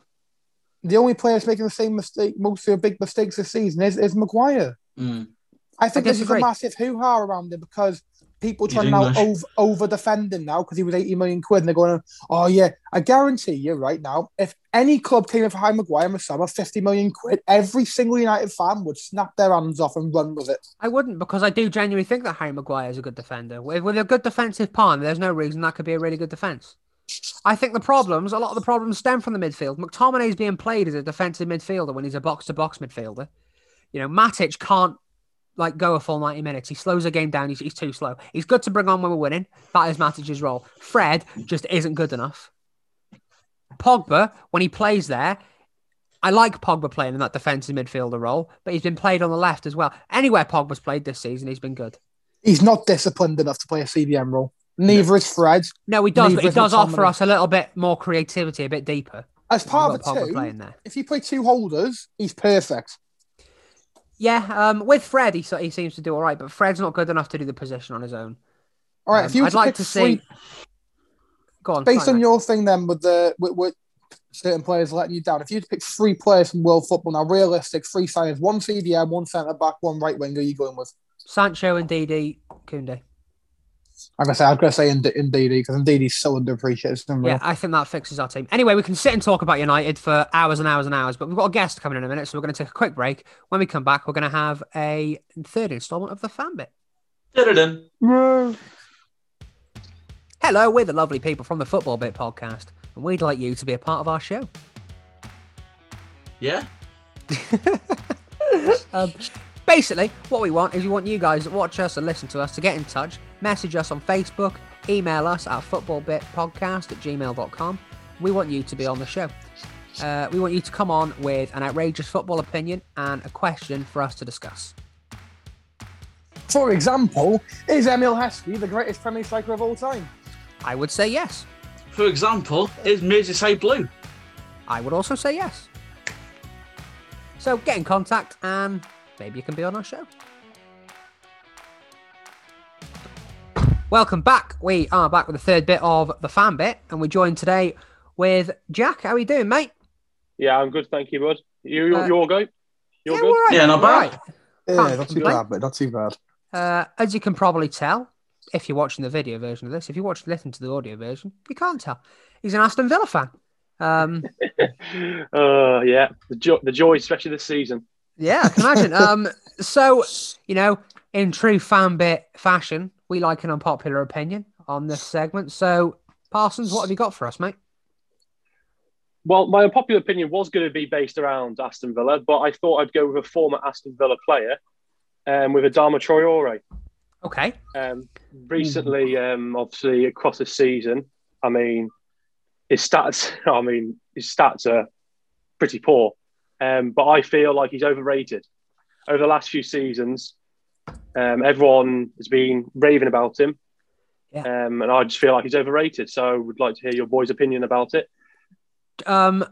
Speaker 3: The only player that's making the same mistake, most of the big mistakes this season, is, is Maguire.
Speaker 2: Mm.
Speaker 3: I think
Speaker 1: I
Speaker 3: this is a massive hoo ha around him because people
Speaker 2: He's
Speaker 3: trying now over, over defend him now because he was 80 million quid and they're going, oh yeah, I guarantee you right now, if any club came in for Harry Maguire in the summer, 50 million quid, every single United fan would snap their hands off and run with it.
Speaker 1: I wouldn't because I do genuinely think that Harry Maguire is a good defender. With, with a good defensive pawn, there's no reason that could be a really good defense. I think the problems, a lot of the problems stem from the midfield. McTominay is being played as a defensive midfielder when he's a box to box midfielder. You know, Matic can't like go a full 90 minutes. He slows the game down. He's, he's too slow. He's good to bring on when we're winning. That is Matic's role. Fred just isn't good enough. Pogba, when he plays there, I like Pogba playing in that defensive midfielder role, but he's been played on the left as well. Anywhere Pogba's played this season, he's been good.
Speaker 3: He's not disciplined enough to play a CDM role. Neither is Fred.
Speaker 1: No, he does, but he does offer
Speaker 3: McTominay.
Speaker 1: us a little bit more creativity, a bit deeper.
Speaker 3: As part of a two,
Speaker 1: there.
Speaker 3: if you play two holders, he's perfect.
Speaker 1: Yeah, um, with Fred, he, so- he seems to do all right, but Fred's not good enough to do the position on his own.
Speaker 3: All right,
Speaker 1: Um,
Speaker 3: if you
Speaker 1: I'd like to see. Go on.
Speaker 3: based on your thing then with the with, with certain players letting you down, if you had to pick three players from world football now, realistic, three signings, one CDM, one centre back, one right winger, you going with?
Speaker 1: Sancho and Didi Koundé.
Speaker 3: I'm gonna say I'm gonna say in Ndidi because Ndidi's so underappreciated. It's unreal.
Speaker 1: Yeah, I think that fixes our team. Anyway, we can sit and talk about United for hours and hours and hours, but we've got a guest coming in a minute, so we're going to take a quick break. When we come back, we're going to have a third instalment of the fan bit. Hello, we're the lovely people from the Football Bit podcast, and we'd like you to be a part of our show.
Speaker 2: Yeah.
Speaker 1: Um, basically, what we want is we want you guys that watch us and listen to us to get in touch, message us on Facebook, email us at footballbitpodcast at gmail.com. We want you to be on the show. Uh, we want you to come on with an outrageous football opinion and a question for us to discuss.
Speaker 3: For example, is Emile Heskey the greatest Premier striker of all time?
Speaker 1: I would say yes.
Speaker 2: For example, is Merseyside Blue?
Speaker 1: I would also say yes. So get in contact and maybe you can be on our show. Welcome back. We are back with the third bit of the fan bit, and we're joined today with Jack. How are you doing, mate?
Speaker 4: Yeah, I'm good, thank you, bud. You, you,
Speaker 1: Uh,
Speaker 4: you all go? You're
Speaker 1: yeah,
Speaker 4: good?
Speaker 1: we're all right.
Speaker 2: Yeah, not bad.
Speaker 1: all right.
Speaker 3: Yeah,
Speaker 1: Can't
Speaker 3: too
Speaker 1: complain.
Speaker 3: bad, but not too bad.
Speaker 1: Uh, as you can probably tell, if you're watching the video version of this, if you watch listen to the audio version, you can't tell. He's an Aston Villa fan. Um,
Speaker 4: Oh yeah, the joy, the joy, especially this season.
Speaker 1: yeah, I can imagine. Um, so you know, in true fan bit fashion, we like an unpopular opinion on this segment. So, Parsons, what have you got for us, mate?
Speaker 4: Well, my unpopular opinion was going to be based around Aston Villa, but I thought I'd go with a former Aston Villa player, um, with Adama Traore.
Speaker 1: Okay.
Speaker 4: Um, recently, um, obviously across the season, I mean, his stats. I mean, his stats are pretty poor, um, but I feel like he's overrated. Over the last few seasons, um, everyone has been raving about him,
Speaker 1: Yeah.
Speaker 4: um, and I just feel like he's overrated. So, I would like to hear your boys' opinion about it.
Speaker 1: Um,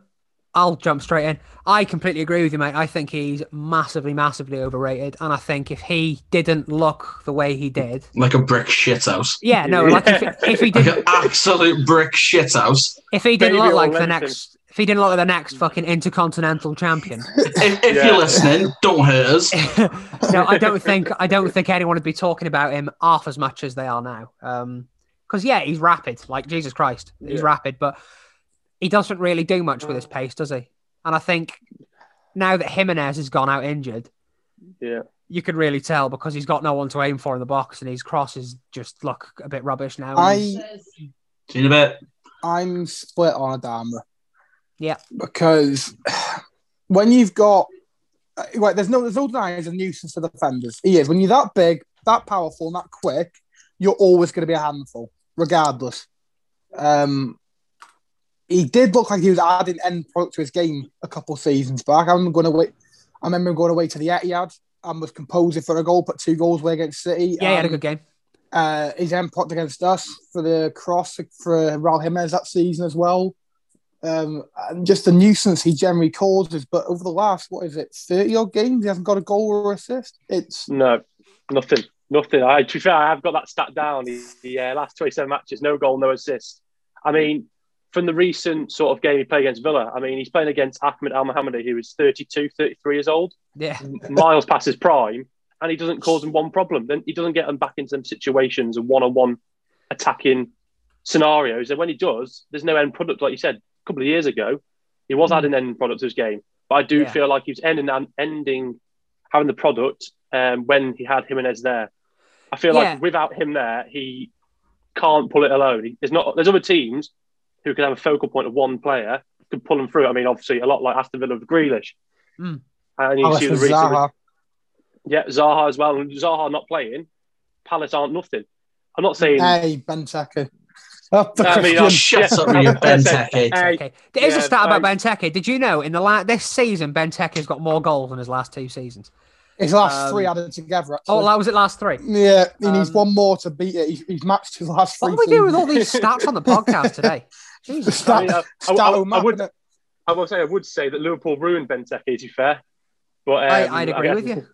Speaker 1: I'll jump straight in. I completely agree with you, mate. I think he's massively, massively overrated, and I think if he didn't look the way he did,
Speaker 2: Like a brick shithouse.
Speaker 1: yeah, no, like if, if he didn't,
Speaker 2: an absolute brick shithouse.
Speaker 1: if he didn't
Speaker 4: Baby
Speaker 1: look
Speaker 4: or
Speaker 1: like the next, if he didn't look like the next fucking intercontinental champion,
Speaker 2: If, if
Speaker 4: Yeah.
Speaker 2: you're listening, don't hurt us.
Speaker 1: no, I don't think I don't think anyone would be talking about him half as much as they are now. Um, because yeah, he's rapid, like Jesus Christ, he's
Speaker 4: Yeah.
Speaker 1: rapid, but he doesn't really do much with his pace, does he? And I think now that Jimenez has gone out injured,
Speaker 4: Yeah.
Speaker 1: you could really tell because he's got no one to aim for in the box, and his crosses just look a bit rubbish now.
Speaker 3: I
Speaker 2: See you in a bit.
Speaker 3: I'm split on Adama.
Speaker 1: Yeah.
Speaker 3: Because when you've got right, there's no there's no denying he's a nuisance to defenders. He is. When you're that big, that powerful, and that quick, you're always going to be a handful, regardless. Um, he did look like he was adding end product to his game a couple seasons back. I remember going away. I remember him going away to the Etihad and was composing for a goal, put two goals away against City.
Speaker 1: yeah, he had a
Speaker 3: Um,
Speaker 1: good game.
Speaker 3: uh, his end product against us for the cross for Raul Jimenez that season as well. Um, and just the nuisance he generally causes. But over the last, what is it, 30 odd games, he hasn't got a goal or assist. It's
Speaker 4: No, nothing, nothing. I, to be fair, I have got that stat down. The, the uh, last 27 matches, no goal, no assist. I mean, from the recent sort of game he played against Villa, I mean, he's playing against Ahmed Elmohamady, who is 32, 33 years old,
Speaker 1: Yeah,
Speaker 4: miles past his prime, and he doesn't cause them one problem. Then he doesn't get them back into them situations and one-on-one attacking scenarios. And when he does, there's no end product, like you said a couple of years ago. He was
Speaker 1: Mm.
Speaker 4: adding end product to his game, but I do
Speaker 1: Yeah.
Speaker 4: feel like he was ending ending having the product um, when he had Jimenez there. I feel
Speaker 1: Yeah.
Speaker 4: like without him there, he can't pull it alone. He, there's not. There's other teams who can have a focal point of one player can pull them through. I mean, obviously, a lot like Aston Villa with Grealish.
Speaker 1: Mm.
Speaker 4: And you see the recent,
Speaker 3: Zaha.
Speaker 4: yeah, Zaha as well. And Zaha not playing, Palace aren't nothing. I'm not saying.
Speaker 3: Hey, Benteke. Up the
Speaker 4: I mean,
Speaker 3: Christian.
Speaker 4: I'm-
Speaker 2: Shut up with your
Speaker 4: I
Speaker 2: Benteke.
Speaker 4: hey,
Speaker 1: okay. There is a stat about
Speaker 4: I-
Speaker 1: Benteke. Did you know in the last this season Benteke's got more goals than his last two seasons?
Speaker 3: His last
Speaker 1: Um,
Speaker 3: three added together. Actually.
Speaker 1: Oh, that was it. Last three.
Speaker 3: yeah, he needs
Speaker 1: Um,
Speaker 3: one more to beat it. He's, he's matched his last three.
Speaker 1: What do we do with all these stats on the podcast today? Jesus.
Speaker 3: Stat-
Speaker 4: I mean, I- I- I- I
Speaker 3: map,
Speaker 4: would-
Speaker 3: innit?
Speaker 4: I will say I would say that Liverpool ruined Benteke. To be fair, but um,
Speaker 1: I, I'd agree
Speaker 4: I
Speaker 1: with you.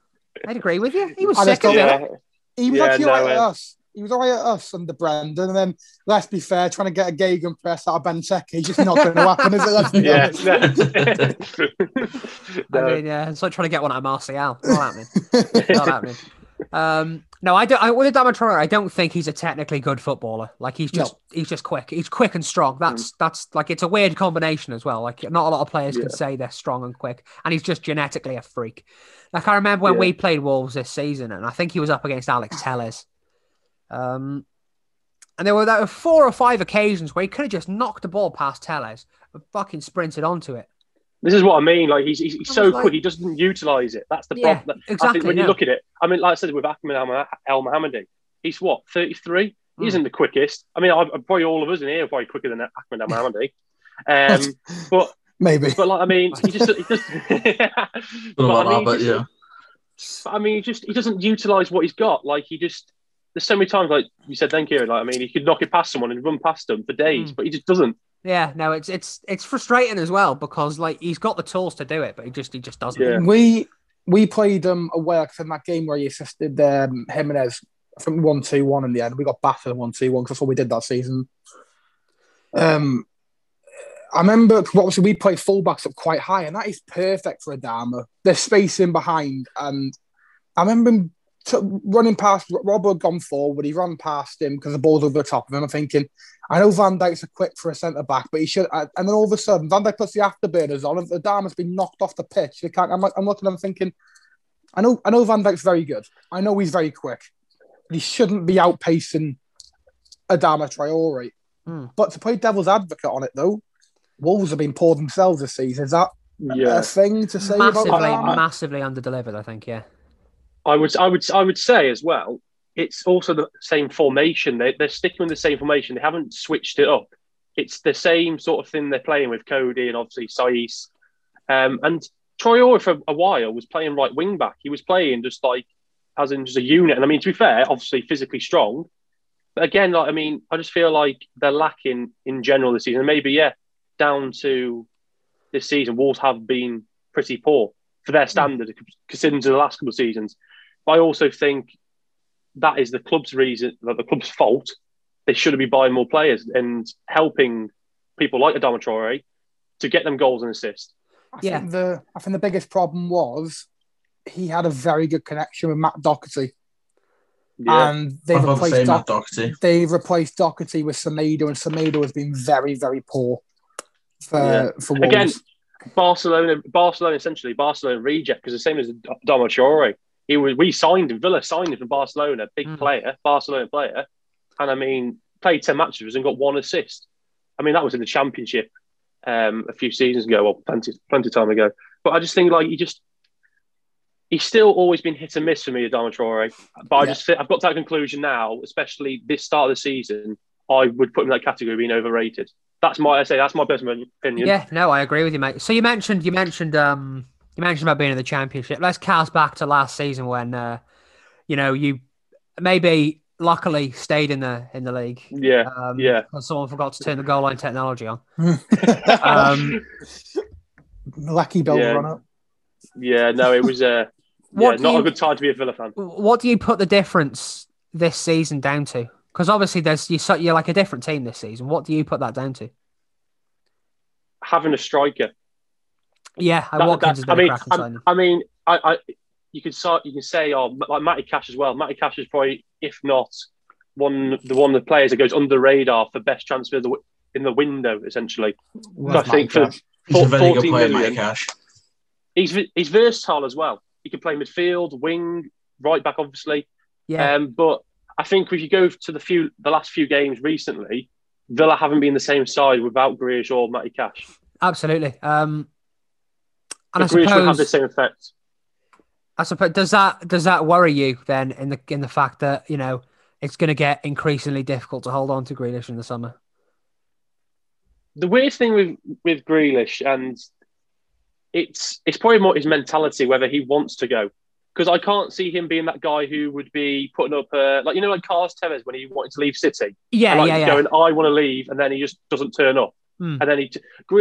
Speaker 1: I'd agree with you. He was
Speaker 3: I just
Speaker 1: sick of
Speaker 3: don't-
Speaker 1: it.
Speaker 4: Yeah,
Speaker 3: He was
Speaker 4: Yeah,
Speaker 3: actually
Speaker 4: no,
Speaker 3: all right at
Speaker 4: uh,
Speaker 3: us. He was all right at us under Brendan. And then, let's be fair, trying to get a Gegenpress out of Benteke, he's just not going to happen, is it? Let's be
Speaker 4: yeah.
Speaker 3: honest.
Speaker 4: no.
Speaker 1: I mean, yeah, it's like trying to get one out of Martial. Not happening. Not happening. Um, no, I don't. I, with Adama Traore, I don't think he's a technically good footballer. Like he's just he's just quick. He's quick and strong. That's that's like it's a weird combination as well. Like not a lot of players
Speaker 4: Yeah.
Speaker 1: can say they're strong and quick, and he's just genetically a freak. Like I remember when
Speaker 4: Yeah.
Speaker 1: we played Wolves this season, and I think he was up against Alex Telles. Um, and there were, there were four or five occasions where he could have just knocked the ball past Telles and fucking sprinted onto it.
Speaker 4: This is what I mean. Like he's, he's, he's so
Speaker 1: like-
Speaker 4: quick, he doesn't utilize it. That's the
Speaker 1: Yeah,
Speaker 4: problem. I
Speaker 1: exactly,
Speaker 4: think when you look at it, I mean, like I said with Ahmed Elmohamady, he's what 33. He
Speaker 1: Mm.
Speaker 4: isn't the quickest. I mean, I, probably all of us in here are probably quicker than Ahmed Elmohamady. Um, but
Speaker 3: Maybe.
Speaker 4: but like I mean, he just he just. but, I mean,
Speaker 2: that, but
Speaker 4: he
Speaker 2: yeah.
Speaker 4: just- but I mean, he just he doesn't utilize what he's got. Like he just there's so many times, like you said, then Kieran. Like I mean, he could knock it past someone and run past them for days,
Speaker 1: Mm.
Speaker 4: but he just doesn't.
Speaker 1: Yeah, no, it's it's it's frustrating as well because like he's got the tools to do it, but he just he just doesn't.
Speaker 4: Yeah.
Speaker 3: We we played um away like I in that game where he assisted um, Jimenez. I think one two one in the end. We got battered one two one because that's what we did that season. Um, I remember 'cause obviously we played fullbacks up quite high, and that is perfect for Adama. There's space in behind, and I remember him t- running past Robbo had gone forward. He ran past him because the ball's over the top of him. I'm thinking, I know Van Dijk's a quick for a centre back, but he should. And then all of a sudden, Van Dijk puts the afterburners on, and the dam has been knocked off the pitch. They can't, I'm, like, I'm looking, I'm thinking, I know, I know Van Dijk's very good. I know he's very quick. But he shouldn't be outpacing Adama Traore.
Speaker 1: Mm.
Speaker 3: But to play devil's advocate on it, though, Wolves have been poor themselves this season. Is that
Speaker 4: Yeah.
Speaker 3: a thing to say
Speaker 1: massively,
Speaker 3: about Adama?
Speaker 1: massively underdelivered. I think. Yeah.
Speaker 4: I would, I would, I would say as well. It's also the same formation. They, they're sticking with the same formation. They haven't switched it up. It's the same sort of thing they're playing with Coady and obviously Saïss. Um, and Traore for a while was playing right wing back. He was playing just like as in just a unit. And I mean, to be fair, obviously physically strong. But again, like I mean, I just feel like they're lacking in general this season. And maybe yeah, down to this season, Wolves have been pretty poor for their standard, considering the last couple of seasons. But I also think that is the club's reason, that the club's fault. They should be buying more players and helping people like Adama Traore to get them goals and assists.
Speaker 3: I
Speaker 1: Yeah.
Speaker 3: think the I think the biggest problem was he had a very good connection with Matt Doherty,
Speaker 4: Yeah,
Speaker 3: and they've replaced
Speaker 2: same Matt Doherty?
Speaker 3: they've replaced Doherty with Semedo, and Semedo has been very very poor for
Speaker 4: Yeah.
Speaker 3: for Wolves.
Speaker 4: Again, Barcelona, Barcelona essentially Barcelona reject because the same as Adama Traore. He was we signed him. Villa signed him from Barcelona, big
Speaker 1: Mm.
Speaker 4: player, Barcelona player, and I mean played ten matches with us and got one assist. I mean that was in the Championship um, a few seasons ago, well plenty plenty of time ago. But I just think like he just he's still always been hit and miss for me, Adama Traore. But I
Speaker 3: Yeah.
Speaker 4: just I've got to that conclusion now, especially this start of the season. I would put him in that category being overrated. That's my I say that's my personal opinion.
Speaker 1: Yeah, no, I agree with you, mate. So you mentioned you mentioned um you mentioned about being in the championship. Let's cast back to last season when uh you know you maybe luckily stayed in the in the league.
Speaker 4: Yeah,
Speaker 1: Um,
Speaker 4: yeah.
Speaker 1: because someone forgot to turn the goal line technology on. Um,
Speaker 3: Lucky Bell
Speaker 4: Yeah.
Speaker 3: run up.
Speaker 4: Yeah, no, it was uh, yeah, not
Speaker 1: you-
Speaker 4: a good time to be a Villa fan.
Speaker 1: what do you put the difference this season down to? Because obviously there's you you're like a different team this season. What do you put that down to?
Speaker 4: Having a striker.
Speaker 1: Yeah,
Speaker 4: That-
Speaker 1: Watkins has
Speaker 4: that-
Speaker 1: been
Speaker 4: I mean,
Speaker 1: a cracking
Speaker 4: I'm-
Speaker 1: signing.
Speaker 4: I mean, I, I you could start, you can say, oh, like Matty Cash as well. Matty Cash is probably, if not one, the one of the players that goes under radar for best transfer the, in the window, essentially.
Speaker 3: Well,
Speaker 4: I think for
Speaker 3: Cash.
Speaker 2: He's a
Speaker 4: for-
Speaker 2: very good player,
Speaker 4: million.
Speaker 2: Matty Cash.
Speaker 4: he's he's versatile as well. He can play midfield, wing, right back, obviously.
Speaker 1: Yeah,
Speaker 4: Um, but I think if you go to the few, the last few games recently, Villa haven't been the same side without Grealish or Matty Cash.
Speaker 1: absolutely. Um, and
Speaker 4: Grealish would have
Speaker 1: suppose
Speaker 4: the same effect.
Speaker 1: I suppose does that does that worry you then in the in the fact that you know it's going to get increasingly difficult to hold on to Grealish in the summer?
Speaker 4: the weird thing with with Grealish, and it's it's probably more his mentality whether he wants to go. Because I can't see him being that guy who would be putting up a, like you know like Carlos Tevez when he wanted to leave City,
Speaker 1: Yeah,
Speaker 4: and, like
Speaker 1: yeah, yeah.
Speaker 4: going I want to leave, and then he just doesn't turn up,
Speaker 1: Hmm.
Speaker 4: and then he.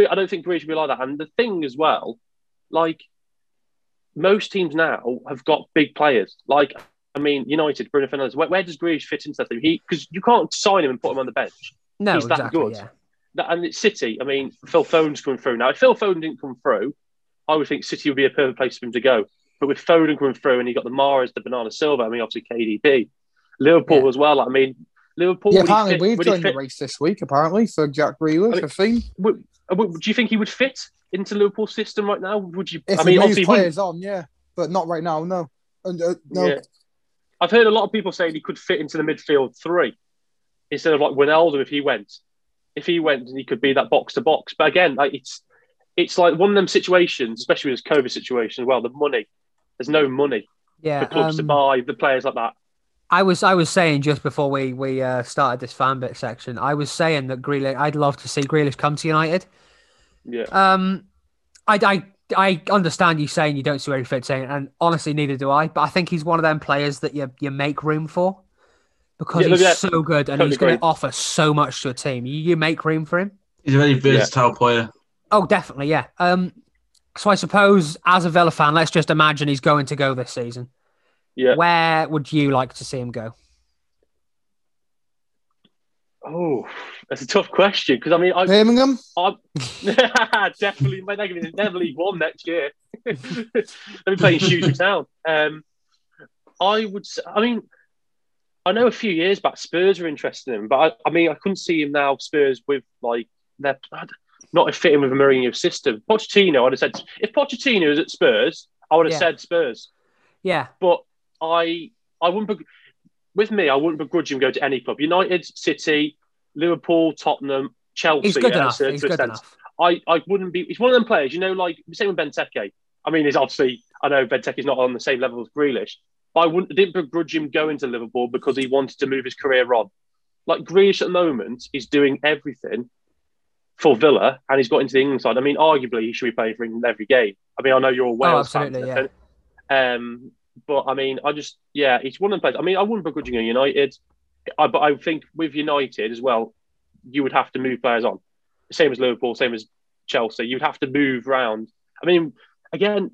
Speaker 4: I don't think Grealish should be like that. And the thing as well, like most teams now have got big players. Like I mean, United, Bruno Fernandes. Where, where does Grealish fit into that team? He because you can't sign him and put him on the bench.
Speaker 1: no,
Speaker 4: he's that
Speaker 1: exactly.
Speaker 4: good.
Speaker 1: Yeah,
Speaker 4: That, and it's City. I mean, Phil Foden's coming through now. If Phil Foden didn't come through, I would think City would be a perfect place for him to go. But with Foden coming through, and you got the Mahrez, the Bernardo Silva. I mean, obviously KDB, Liverpool
Speaker 1: Yeah.
Speaker 4: as well. I mean, Liverpool.
Speaker 3: Yeah, apparently
Speaker 4: fit-
Speaker 3: we've
Speaker 4: would he
Speaker 3: joined the race this week. Apparently for Jack Grealish,
Speaker 4: I mean- would- uh, would- do you think he would fit into Liverpool's system right now? Would you?
Speaker 3: If
Speaker 4: I mean,
Speaker 3: move
Speaker 4: obviously,
Speaker 3: players on, yeah, but not right now. No, and, uh, no.
Speaker 4: Yeah. I've heard a lot of people saying he could fit into the midfield three instead of like Wijnaldum if he went. If he went, he could be that box to box. But again, like it's it's like one of them situations, especially with this COVID situation as well. The money, there's no money
Speaker 1: yeah.
Speaker 4: for clubs to
Speaker 1: um,
Speaker 4: buy the players like that.
Speaker 1: I was I was saying just before we we uh, started this fan bit section, I was saying that Grealish, I'd love to see Grealish come to United.
Speaker 4: Yeah,
Speaker 1: Um, I, I I understand you saying you don't see where he fits in, and honestly, neither do I. But I think he's one of them players that you you make room for because
Speaker 4: Yeah,
Speaker 1: he's so good and
Speaker 4: Totally
Speaker 1: he's going to offer so much to a team. You, you make room for him.
Speaker 2: He's a very versatile player.
Speaker 1: Oh, definitely, yeah. Um, so I suppose as a Villa fan, let's just imagine he's going to go this season.
Speaker 4: Yeah.
Speaker 1: Where would you like to see him go?
Speaker 4: Oh, that's a tough question because I mean, I,
Speaker 3: Birmingham.
Speaker 4: I'm definitely they're going to never league one next year. They'll be playing Shooter Town. Um, I would. I mean, I know a few years back Spurs were interested in him, but I, I mean, I couldn't see him now. Spurs with like they're not fitting with a Mourinho system. Pochettino, I'd have said if Pochettino was at Spurs, I would have
Speaker 1: Yeah.
Speaker 4: said Spurs.
Speaker 1: Yeah,
Speaker 4: But I, I wouldn't. Be, with me, I wouldn't begrudge him go to any club. United, City, Liverpool, Tottenham, Chelsea.
Speaker 1: he's good
Speaker 4: yeah,
Speaker 1: enough.
Speaker 4: to-
Speaker 1: He's
Speaker 4: to
Speaker 1: good
Speaker 4: extent.
Speaker 1: enough.
Speaker 4: I, I wouldn't be. He's one of them players, you know, like same with Benteke. I mean, he's obviously. I know Benteke's not on the same level as Grealish, but I wouldn't didn't begrudge him going to Liverpool because he wanted to move his career on. Like Grealish at the moment is doing everything for Villa, and he's got into the England side. I mean, arguably he should be playing for England every game. I mean, I know you're a Wales fan,
Speaker 1: absolutely,
Speaker 4: Stefan. Um, but I mean, I just yeah, it's one of the players. I mean, I wouldn't begrudge United, I, but I think with United as well, you would have to move players on. Same as Liverpool, same as Chelsea. You'd have to move round. I mean, again,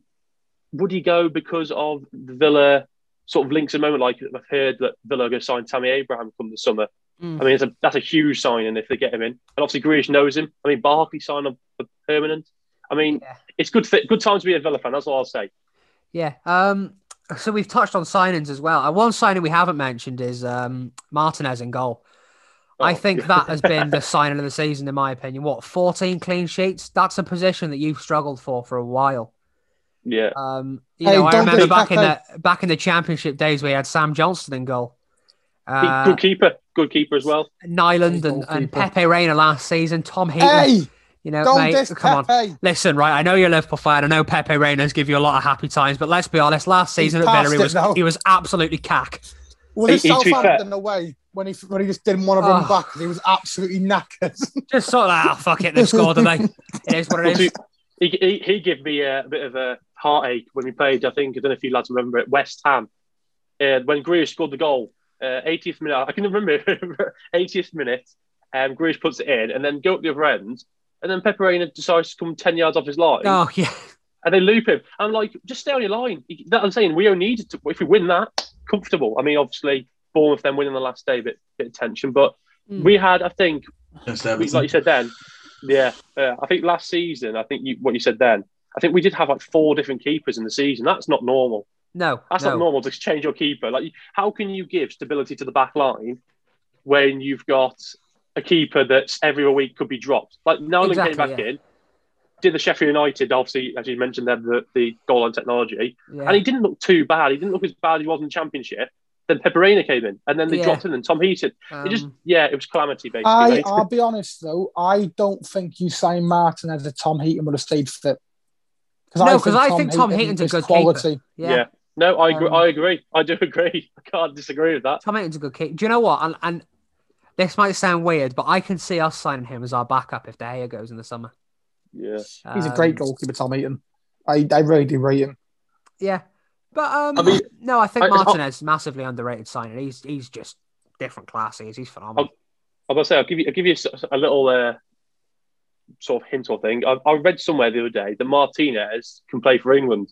Speaker 4: would he go because of the Villa sort of links at the moment? Like I've heard that Villa are going to sign Tammy Abraham come the summer.
Speaker 1: Mm.
Speaker 4: I mean, a, that's a huge sign, signing if they get him in. And obviously, Grealish knows him. I mean, Barkley signed up for permanent. I mean,
Speaker 1: Yeah.
Speaker 4: it's good th- good time to be a Villa fan. That's all I'll say.
Speaker 1: Yeah. Um. So we've touched on signings as well. Uh, one signing we haven't mentioned is um, Martinez in goal. I
Speaker 4: Oh,
Speaker 1: think
Speaker 4: yeah.
Speaker 1: that has been the signing of the season, in my opinion. What, 14 clean sheets? That's a position that you've struggled for for a while.
Speaker 4: Yeah.
Speaker 1: Um, you
Speaker 3: Hey,
Speaker 1: know, I remember back in the back in the championship days, we had Sam Johnstone in goal. Uh,
Speaker 4: good keeper. Good keeper as well.
Speaker 1: Nyland and, and Pepe Reina last season. Tom Heaton.
Speaker 3: Hey,
Speaker 1: you know,
Speaker 3: don't
Speaker 1: mate,
Speaker 3: diss
Speaker 1: come on. Listen, right? I know you're a Liverpool fan. I know Pepe Reina's give you a lot of happy times, but let's be honest. Last
Speaker 3: He's
Speaker 1: season at
Speaker 3: past
Speaker 1: Villa, he
Speaker 3: it
Speaker 1: was
Speaker 3: now.
Speaker 1: he was absolutely cack.
Speaker 3: Well, it
Speaker 4: He- he- to be fair-
Speaker 3: Southampton away when he when he just didn't want to run
Speaker 1: Oh.
Speaker 3: back he was absolutely knackered?
Speaker 1: Just sort of like, oh, fuck it, they've scored, have they? It is what it
Speaker 4: Well,
Speaker 1: is.
Speaker 4: He, he, he gave me a, bit of a heartache when we played. I think I don't know if you lads remember it. West Ham, uh, when Grealish scored the goal, uh, 80th minute. I can remember 80th minute. Um, Grealish puts it in, and then go up the other end, and then Pepe Reina decides to come 10 yards off his line,
Speaker 1: Oh yeah,
Speaker 4: and they loop him. I'm like, just stay on your line. That I'm saying we only needed to. If we win that, comfortable. I mean, obviously, Bournemouth then winning the last day, bit bit of tension, but
Speaker 1: Mm.
Speaker 4: we had, I think,
Speaker 2: Against
Speaker 4: we- like you said then, yeah, uh, I think last season, I think you, what you said then, I think we did have like four different keepers in the season. That's not normal.
Speaker 1: no,
Speaker 4: That's
Speaker 1: no.
Speaker 4: not normal to change your keeper. Like, how can you give stability to the back line when you've got a keeper that's every week could be dropped? Like Nyland
Speaker 1: Exactly,
Speaker 4: came back
Speaker 1: yeah.
Speaker 4: in, did the Sheffield United, obviously, as you mentioned, there the, the goal line technology,
Speaker 1: Yeah.
Speaker 4: and he didn't look too bad. He didn't look as bad as he was in the Championship. Then Pepe Reina came in, and then they
Speaker 1: Yeah.
Speaker 4: dropped in, and Tom Heaton. It just,
Speaker 1: Um,
Speaker 4: yeah, it was calamity basically.
Speaker 3: I
Speaker 4: mate.
Speaker 3: I'll be honest though, I don't think you sign Martin as a Tom Heaton would have stayed fit.
Speaker 1: No, because I think Tom Heaton's a good
Speaker 3: quality.
Speaker 1: yeah.
Speaker 4: yeah. No, I agree.
Speaker 1: Um,
Speaker 4: I agree. I do agree. I can't disagree with that.
Speaker 1: Tom Heaton's a good kid. Do you know what? And, and this might sound weird, but I can see us signing him as our backup if De Gea goes in the summer.
Speaker 4: Yeah.
Speaker 3: He's a great
Speaker 1: Um,
Speaker 3: goalkeeper, Tom Heaton. I, I really do rate him.
Speaker 1: Yeah, but um,
Speaker 4: I mean,
Speaker 1: no, I think
Speaker 4: I-
Speaker 1: Martinez massively underrated signing. He's he's just different classes. He's phenomenal.
Speaker 4: I was gonna say I'll give you I'll give you a, a little uh, sort of hint or thing. I, I read somewhere the other day that Martinez can play for England.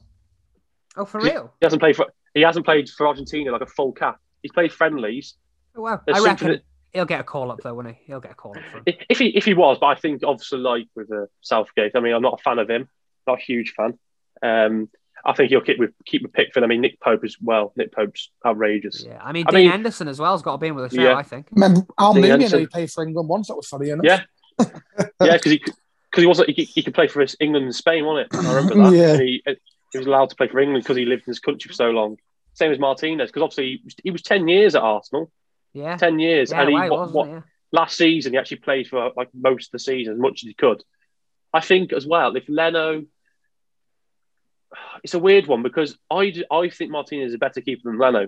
Speaker 1: Oh, for real?
Speaker 4: He hasn't played for he hasn't played for Argentina like a full cap. He's played friendlies.
Speaker 1: Oh, wow.
Speaker 4: There's
Speaker 1: I
Speaker 4: something
Speaker 1: reckon he'll get a call up though, won't he? He'll get a call up for
Speaker 4: if he if he was, but I think obviously like with uh, Southgate. I mean, I'm not a fan of him. Not a huge fan. Um, I think he'll keep with keep with Pickford. I mean, Nick Pope as well. Nick Pope's outrageous.
Speaker 1: Yeah, I mean,
Speaker 4: I
Speaker 1: Dean
Speaker 4: mean-
Speaker 1: Henderson as well has got to be in with us now. I think.
Speaker 3: Remember
Speaker 4: Almunia,
Speaker 3: he played for England once. That was funny, enough.
Speaker 4: Yeah, yeah, because he because he wasn't he, could- he could play for us- England and Spain, wasn't it? I remember that.
Speaker 3: Yeah.
Speaker 4: He, he was allowed to play for England because he lived in this country for so long. Same as Martinez, because obviously he was, he was ten years at Arsenal,
Speaker 1: Yeah.
Speaker 4: ten years,
Speaker 1: Yeah,
Speaker 4: and he
Speaker 1: why
Speaker 4: what, what.
Speaker 1: Yeah.
Speaker 4: last season he actually played for like most of the season as much as he could. I think as well if Leno, it's a weird one because I, I think Martinez is a better keeper than Leno,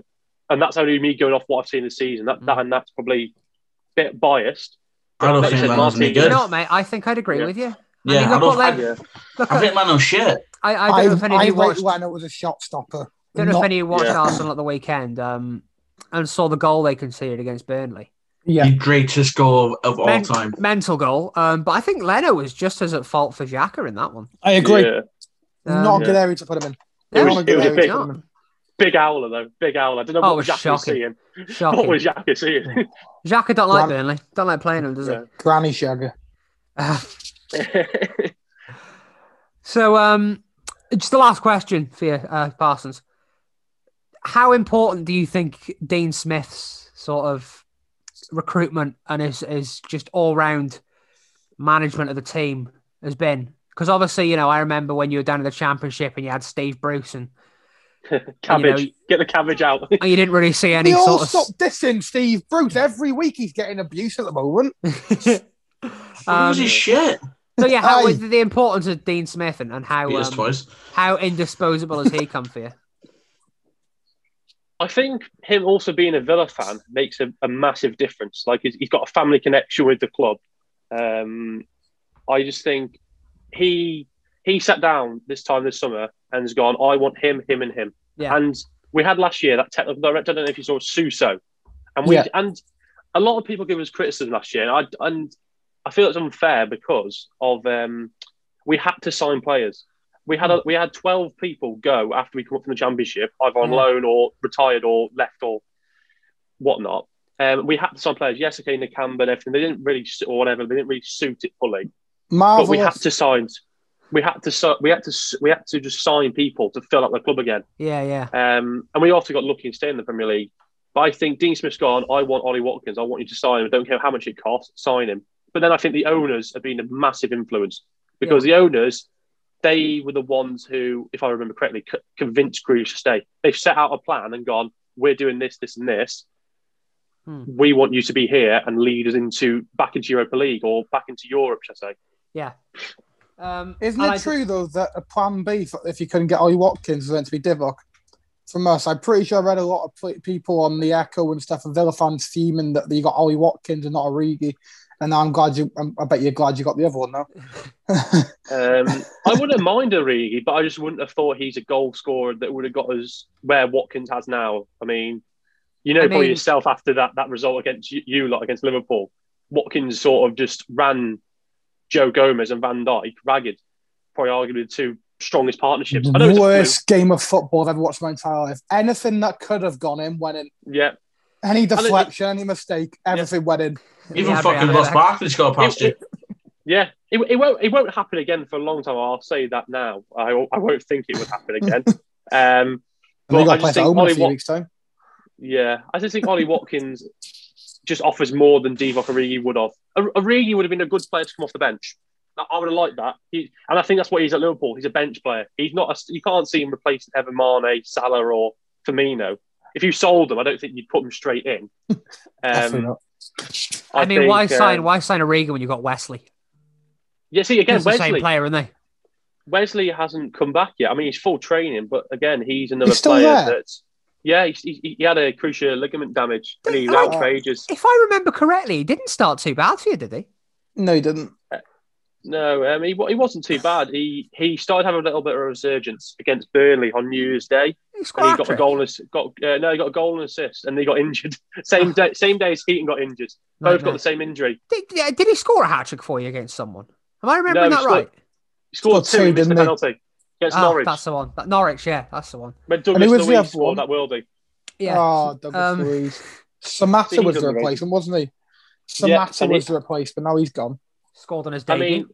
Speaker 4: and that's only me going off what I've seen this season. That, that and that's probably a bit biased.
Speaker 2: I don't
Speaker 4: Like you
Speaker 2: think
Speaker 4: said,
Speaker 2: Leno's any
Speaker 4: Martinez-
Speaker 1: You know what, mate? I think I'd agree
Speaker 4: Yeah.
Speaker 1: with you.
Speaker 2: Yeah,
Speaker 1: I mean,
Speaker 2: I
Speaker 1: look
Speaker 2: don't-
Speaker 1: what Len-
Speaker 4: Yeah.
Speaker 1: look
Speaker 2: I
Speaker 1: at,
Speaker 2: think Leno's shit.
Speaker 1: I, I
Speaker 3: I,
Speaker 1: don't know if any of
Speaker 3: I
Speaker 1: you
Speaker 3: rate
Speaker 1: watched.
Speaker 3: Leno as a shot stopper.
Speaker 1: I don't know if
Speaker 3: Not-
Speaker 1: any of you watched
Speaker 4: Yeah.
Speaker 1: Arsenal at the weekend um, and saw the goal they conceded against Burnley.
Speaker 3: Yeah,
Speaker 2: The greatest goal of all
Speaker 1: Men-
Speaker 2: time.
Speaker 1: Mental goal. Um, but I think Leno was just as at fault for Xhaka in that one.
Speaker 3: I agree.
Speaker 4: Yeah.
Speaker 3: Not
Speaker 1: Um,
Speaker 3: a good area to put him in.
Speaker 1: Yeah,
Speaker 4: It was- it was a big-
Speaker 3: put.
Speaker 4: Big Owler though, big Owler. I don't know
Speaker 1: Oh, it
Speaker 4: what
Speaker 1: was
Speaker 4: Jack was
Speaker 1: shocking.
Speaker 4: seeing. What was Jack seeing?
Speaker 1: Xhaka don't like
Speaker 3: Gran-
Speaker 1: Burnley. Don't like playing him, does
Speaker 4: Yeah.
Speaker 3: Granny Shagger.
Speaker 1: he? so, um, just the last question for you, uh, Parsons. How important do you think Dean Smith's sort of recruitment and his, his just all round management of the team has been? Because obviously, you know, I remember when you were down in the championship and you had Steve Bruce and
Speaker 4: cabbage.
Speaker 1: you know-
Speaker 4: Get the cabbage out.
Speaker 1: and you didn't really see any
Speaker 3: They all
Speaker 1: sort of.
Speaker 3: stop dissing Steve Bruce. Every week he's getting abuse at the moment.
Speaker 1: Um,
Speaker 2: Who's his shit?
Speaker 1: so yeah, how
Speaker 3: Aye.
Speaker 1: the the importance of Dean Smith and, and how
Speaker 2: Beat
Speaker 1: um,
Speaker 2: twice.
Speaker 1: how indisposable has he come for you?
Speaker 4: I think him also being a Villa fan makes a, a massive difference. Like he's, he's got a family connection with the club. Um, I just think he he sat down this time this summer and has gone. I want him, him, and him.
Speaker 1: Yeah.
Speaker 4: And we had last year that technical director. I don't know if you saw Suso, and we
Speaker 3: Yeah.
Speaker 4: and a lot of people give us criticism last year, and I and I feel it's unfair because of um, we had to sign players. We had a, we had twelve people go after we come up from the championship, either on
Speaker 1: Yeah.
Speaker 4: loan or retired or left or whatnot. Um, we had some players. Yes, okay, Nakamba and everything. They didn't really or whatever. They didn't really suit it fully.
Speaker 3: Marvelous.
Speaker 4: But we had to sign. We had to we had to we had to just sign people to fill up the club again.
Speaker 1: Yeah, yeah.
Speaker 4: Um, and we also got lucky and stay in the Premier League. But I think Dean Smith's gone. I want Ollie Watkins. I want you to sign him. I don't care how much it costs. Sign him. But then I think the owners have been a massive influence because the owners, they were the ones who, if I remember correctly, c- convinced Grealish to stay. They've set out a plan and gone. We're doing this, this, and this.
Speaker 1: Hmm.
Speaker 4: We want you to be here and lead us into back into Europa League or back into Europe, should I say?
Speaker 1: Yeah. Um,
Speaker 3: Isn't it
Speaker 1: I-
Speaker 3: true though that a plan B for, if you couldn't get Ollie Watkins was meant to be Divock? From us, I'm pretty sure I read a lot of people on the Echo and stuff, and Villa fans fuming that you got Ollie Watkins and not Origi. And I'm glad you. I'm, bet you're glad you got the other one now.
Speaker 4: Um, I wouldn't mind Origi, but I just wouldn't have thought he's a goal scorer that would have got us where Watkins has now. I mean, you know,
Speaker 1: I
Speaker 4: probably
Speaker 1: mean-
Speaker 4: yourself after that that result against you, you lot against Liverpool, Watkins sort of just ran Joe Gomez and Van Dijk ragged. Probably arguably the two strongest partnerships. I know
Speaker 3: Worst game of football I've ever watched in my entire life. Anything that could have gone in went in.
Speaker 4: fluke. Yeah,
Speaker 3: Any
Speaker 4: it-
Speaker 3: deflection, any mistake, everything went in.
Speaker 2: Even
Speaker 1: Yeah,
Speaker 2: fucking
Speaker 1: yeah,
Speaker 2: Ross
Speaker 1: yeah.
Speaker 2: Barkley scored past you.
Speaker 4: Yeah. It, it won't it won't happen again for a long time. I'll say that now. I, I won't think it would happen again. um,
Speaker 3: And they
Speaker 4: But I
Speaker 3: got to play
Speaker 4: just think
Speaker 3: a
Speaker 4: Ollie
Speaker 3: few
Speaker 4: Wat-
Speaker 3: weeks' time.
Speaker 4: Yeah, I just think Ollie Watkins just offers more than Divock Origi would have. Or- Origi would have been a good player to come off the bench. I I would have liked that. He, and I think that's what he's at Liverpool. He's a bench player. He's not. A, you can't see him replacing Evan Mane, Salah, or Firmino. If you sold them, I don't think you'd put them straight in.
Speaker 3: Definitely
Speaker 4: Um,
Speaker 3: not.
Speaker 1: I, mean,
Speaker 4: think,
Speaker 1: why
Speaker 4: uh,
Speaker 1: sign why sign Origi when you've got Wesley?
Speaker 4: Yeah, see again,
Speaker 1: It's the same
Speaker 4: Wesley.
Speaker 1: player, aren't they?
Speaker 4: Wesley hasn't come back yet. I mean, he's full training, but again, he's another
Speaker 3: He's still
Speaker 4: player
Speaker 3: there?
Speaker 4: that's. Yeah, he's, he, he had a cruciate ligament damage and he was out for ages.
Speaker 1: If I remember correctly, he didn't start too bad for you, did he?
Speaker 3: No, he didn't.
Speaker 4: No, um, he, he wasn't too bad. He he started having a little bit of a resurgence against Burnley on New Year's Day,
Speaker 1: He
Speaker 4: and
Speaker 1: scored
Speaker 4: he got a goal and got uh, no, he got a goal and assist, and he got injured same day. Same day as Heaton got injured. Both got the same injury.
Speaker 1: Did, yeah, did he score a hat trick for you against someone? Am I remembering
Speaker 4: No,
Speaker 1: that
Speaker 4: he
Speaker 1: right?
Speaker 4: He scored
Speaker 3: Scored
Speaker 4: two,
Speaker 3: two,
Speaker 4: and the
Speaker 3: didn't he?
Speaker 4: penalty against
Speaker 1: Ah,
Speaker 4: Norwich.
Speaker 1: that's the one. That, Norwich, yeah, that's the one.
Speaker 4: When
Speaker 3: And
Speaker 4: Douglas
Speaker 3: who was the
Speaker 4: Luiz
Speaker 3: other
Speaker 4: scored
Speaker 3: one?
Speaker 4: that worldie.
Speaker 1: Yeah.
Speaker 3: Oh, Douglas
Speaker 1: Um,
Speaker 3: Luiz.
Speaker 4: Samatta
Speaker 3: was the
Speaker 4: underrated.
Speaker 3: replacement, wasn't he?
Speaker 4: Yeah,
Speaker 3: Samatta
Speaker 4: and he-
Speaker 3: was the replacement. Now he's gone.
Speaker 1: Scored on his
Speaker 4: I
Speaker 1: debut.
Speaker 4: mean,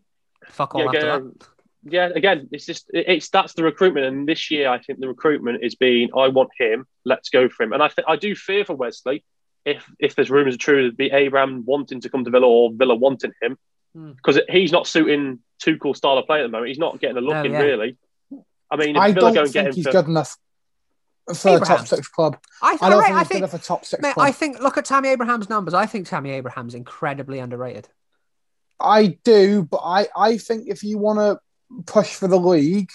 Speaker 1: Fuck all
Speaker 4: yeah,
Speaker 1: after
Speaker 4: again,
Speaker 1: that.
Speaker 4: Yeah, again, it's just it's that's the recruitment, and this year I think the recruitment is being I want him, let's go for him, and I think I do fear for Wesley if if there's rumours are true, it'd be Abraham wanting to come to Villa or Villa wanting him
Speaker 1: Hmm.
Speaker 4: because he's not suiting Tuchel's style of play at the moment. He's not getting a look
Speaker 1: No,
Speaker 4: in
Speaker 1: yeah.
Speaker 4: really. I mean, if
Speaker 3: I
Speaker 4: Villa
Speaker 3: don't
Speaker 4: go and get
Speaker 3: think
Speaker 4: him
Speaker 3: he's
Speaker 4: for
Speaker 3: good enough for a top six club.
Speaker 1: I, th-
Speaker 3: I don't
Speaker 1: right,
Speaker 3: think
Speaker 1: I
Speaker 3: he's good
Speaker 1: think,
Speaker 3: enough for a top six
Speaker 1: mate,
Speaker 3: club.
Speaker 1: I think. Look at Tammy Abraham's numbers. I think Tammy Abraham's incredibly underrated.
Speaker 3: I do, but I, I think if you want to push for the league,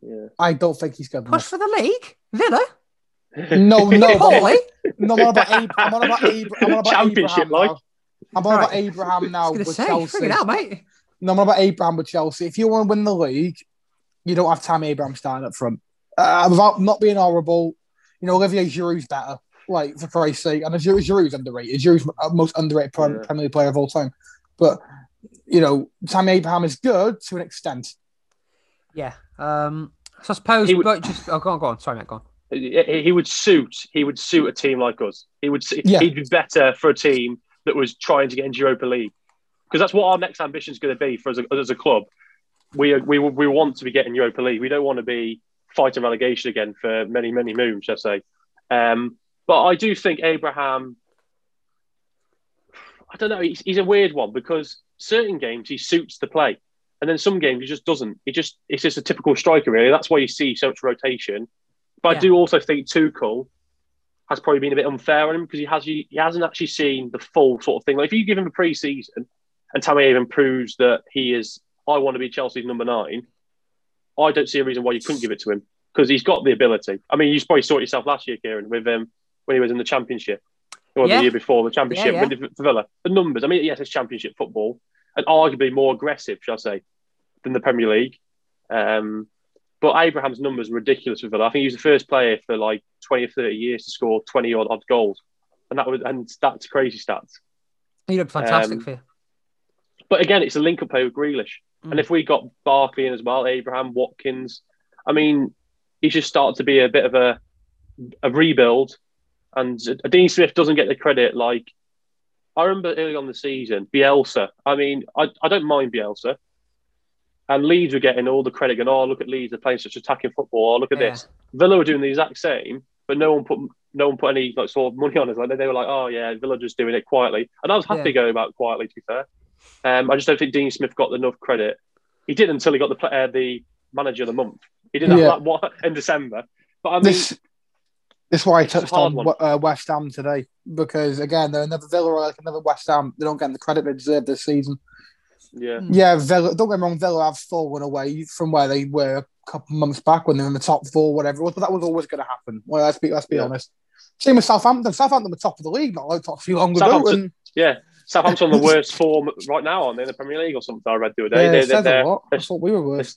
Speaker 4: yeah.
Speaker 3: I don't think he's good
Speaker 1: Push
Speaker 3: enough.
Speaker 1: for the league, Villa.
Speaker 3: No, no, but,
Speaker 1: Paulie.
Speaker 3: no, I'm on about Ab- I'm on about, Ab- I'm on about
Speaker 4: Championship,
Speaker 3: Abraham
Speaker 4: like.
Speaker 3: now. I'm on about
Speaker 1: Right.
Speaker 3: Abraham
Speaker 1: I
Speaker 3: now
Speaker 1: was
Speaker 3: with
Speaker 1: say,
Speaker 3: Chelsea.
Speaker 1: it out, mate.
Speaker 3: No, I'm on about Abraham with Chelsea. If you want to win the league, you don't have Tammy Abraham starting up front. Uh, without not being horrible, you know, Olivier Giroud's better. Like for Christ's sake, and Giroud, Giroud's underrated. Giroud's most underrated Prem-
Speaker 4: Yeah.
Speaker 3: Premier League player of all time. But you know, Tammy Abraham is good to an extent.
Speaker 1: Yeah. Um. So I suppose,
Speaker 4: He would-
Speaker 1: but just oh, go on, go on. Sorry, mate, go on.
Speaker 4: he he would suit he would suit a team like us. He would
Speaker 3: Yeah.
Speaker 4: he'd be better for a team that was trying to get into Europa League because that's what our next ambition is going to be for us as a, as a club. We we we want to be getting Europa League. We don't want to be fighting relegation again for many, many moons, I say. Um, but I do think Abraham. I don't know. He's, he's a weird one because certain games he suits the play, and then some games he just doesn't. He just it's just a typical striker, really. That's why you see so much rotation. But
Speaker 1: Yeah.
Speaker 4: I do also think Tuchel has probably been a bit unfair on him because he has he, hasn't actually seen the full sort of thing. Like if you give him a pre-season and Tammy even proves that he is, I want to be Chelsea's number nine. I don't see a reason why you couldn't give it to him because he's got the ability. I mean, you probably saw it yourself last year, Kieran, with um, when he was in the Championship or
Speaker 1: Yeah.
Speaker 4: the year before the Championship
Speaker 1: Yeah,
Speaker 4: he- for Villa. The numbers, I mean, yes, it's Championship football and arguably more aggressive, shall I say, than the Premier League. Um, but Abraham's numbers are ridiculous with Villa. I think he was the first player for like 20 or 30 years to score 20 odd, odd goals. And that was and that's crazy stats.
Speaker 1: He looked fantastic
Speaker 4: Um,
Speaker 1: for you.
Speaker 4: But again, it's a link up play with Grealish.
Speaker 1: Mm.
Speaker 4: And if we got Barkley in as well, Abraham, Watkins, I mean, he should start to be a bit of a a rebuild. And Dean Smith doesn't get the credit. Like I remember early on the season, Bielsa. I mean, I, I don't mind Bielsa. And Leeds were getting all the credit, and oh, look at Leeds, they're playing such attacking football. Oh, look at
Speaker 1: Yeah.
Speaker 4: this. Villa were doing the exact same, but no one put no one put any like sort of money on it. Like they were like, oh yeah, Villa just doing it quietly, and I was happy
Speaker 1: Yeah.
Speaker 4: going about quietly. To be fair, um, I just don't think Dean Smith got enough credit. He did until he got the uh, the manager of the month. He did that
Speaker 3: Yeah.
Speaker 4: like, what in December. But I mean,
Speaker 3: This this is why I touched on uh, West Ham today because again they're another Villa or like another West Ham. They don't get the credit they deserve this season.
Speaker 4: yeah,
Speaker 3: Yeah, Villa. Don't get me wrong. Villa have fallen away from where they were a couple months back when they were in the top four, whatever it was. But that was always going to happen. Well, let's be let's be
Speaker 4: Yeah.
Speaker 3: honest. Same with Southampton. Southampton were top of the league not like, not too long ago. And,
Speaker 4: yeah. Southampton on the worst form right now, aren't they, in the Premier League or something? I read the other day.
Speaker 3: yeah,
Speaker 4: They-
Speaker 3: it says
Speaker 4: they're-
Speaker 3: a lot. I
Speaker 4: they're-
Speaker 3: thought we were worse.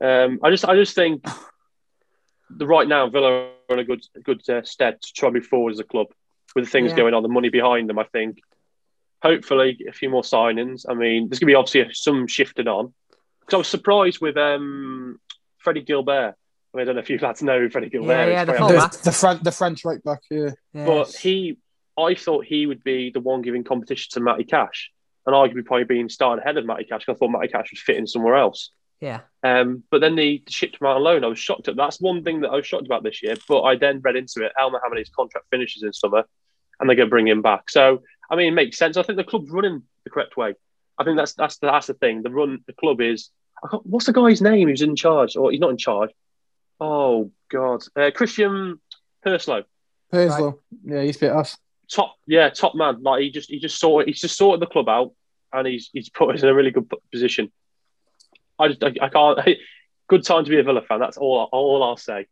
Speaker 4: Um, I just, I just think the right now Villa are in a good, good uh, stead to try and move forward as a club with the things
Speaker 1: Yeah.
Speaker 4: going on, the money behind them. I think hopefully a few more signings. I mean, there's going to be obviously some shifting on because I was surprised with um, Freddie Guilbert. I, mean, I don't know if you lads know who Freddie Guilbert.
Speaker 1: Yeah, yeah, the
Speaker 4: probably.
Speaker 3: The, the French, the French right back. Yeah,
Speaker 4: but he, I thought he would be the one giving competition to Matty Cash, and arguably probably being started ahead of Matty Cash. 'cause I thought Matty Cash was fitting somewhere else.
Speaker 1: Yeah.
Speaker 4: Um, but then they shipped him out on loan. I was shocked at that's one thing that I was shocked about this year. But I then read into it. Elmohamady's contract finishes in summer, and they're going to bring him back. So I mean, it makes sense. I think the club's running the correct way. I think that's that's the, that's the thing. The run the club is. I can't, what's the guy's name who's in charge? Or he's not in charge. Oh God, uh, Christian Purslow.
Speaker 3: Purslow. Yeah, he's bit us.
Speaker 4: top yeah top man like he just he just sorted he's just sorted the club out and he's he's put us in a really good position i just i, I can't good time to be a villa fan that's all all i'll say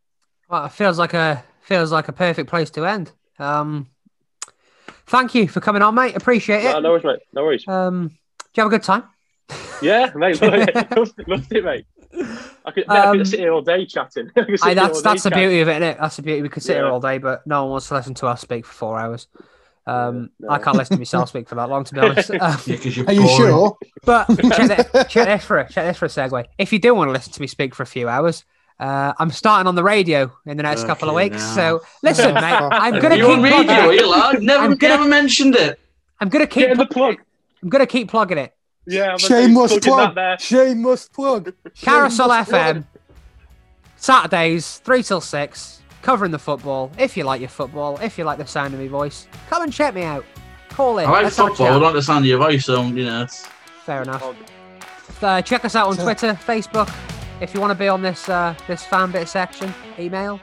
Speaker 1: Well, it feels like a feels like a perfect place to end. Um, thank you for coming on, mate. Appreciate it.
Speaker 4: no worries mate no worries
Speaker 1: Um, do you have a good time?
Speaker 4: yeah mate loved, it, loved it mate I could, mate, I
Speaker 1: Um,
Speaker 4: could sit here all day chatting I could sit
Speaker 1: Aye,
Speaker 4: here
Speaker 1: that's that's the
Speaker 4: chatting.
Speaker 1: beauty of it, isn't it? That's the beauty. We could sit here all day, but no one wants to listen to us speak for four hours. Um,
Speaker 4: Yeah,
Speaker 1: I can't listen to myself speak for that long, to be honest. Um,
Speaker 2: Yeah, you're
Speaker 3: Are you sure?
Speaker 1: But check, thi- check this for a check this for a segue. If you do want to listen to me speak for a few hours, uh, I'm starting on the radio in the next couple of weeks.
Speaker 2: now.
Speaker 1: So listen, mate, I'm gonna
Speaker 2: You
Speaker 1: keep
Speaker 2: on radio,
Speaker 1: plugging
Speaker 2: you
Speaker 1: it.
Speaker 2: Never,
Speaker 1: I'm gonna-
Speaker 2: never mentioned it.
Speaker 1: I'm gonna keep
Speaker 4: get in the plug
Speaker 1: I'm gonna keep plugging it.
Speaker 4: yeah
Speaker 3: Shameless plug. Shameless plug.
Speaker 1: Carousel
Speaker 3: Shameless plug.
Speaker 1: FM, Saturdays three till six, covering the football. If you like your football, if you like the sound of my voice, come and check me out. Call in.
Speaker 2: I like
Speaker 1: Let's
Speaker 2: football. I
Speaker 1: chat.
Speaker 2: don't understand your voice, so you know. It's...
Speaker 1: Fair enough. Uh, check us out on Twitter, Facebook. If you want to be on this uh, this fan bit section, email,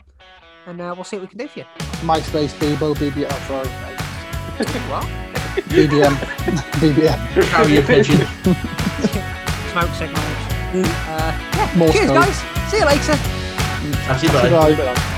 Speaker 1: and uh, we'll see what we can do for you.
Speaker 3: MySpace, Bebo, BBM. Oh, sorry.
Speaker 1: What?
Speaker 3: BBM. BBM.
Speaker 2: Carry your pigeon.
Speaker 1: Smoke signals. Uh, yeah. Cheers,
Speaker 3: smoke.
Speaker 1: guys. See you later.
Speaker 2: That's it, bye.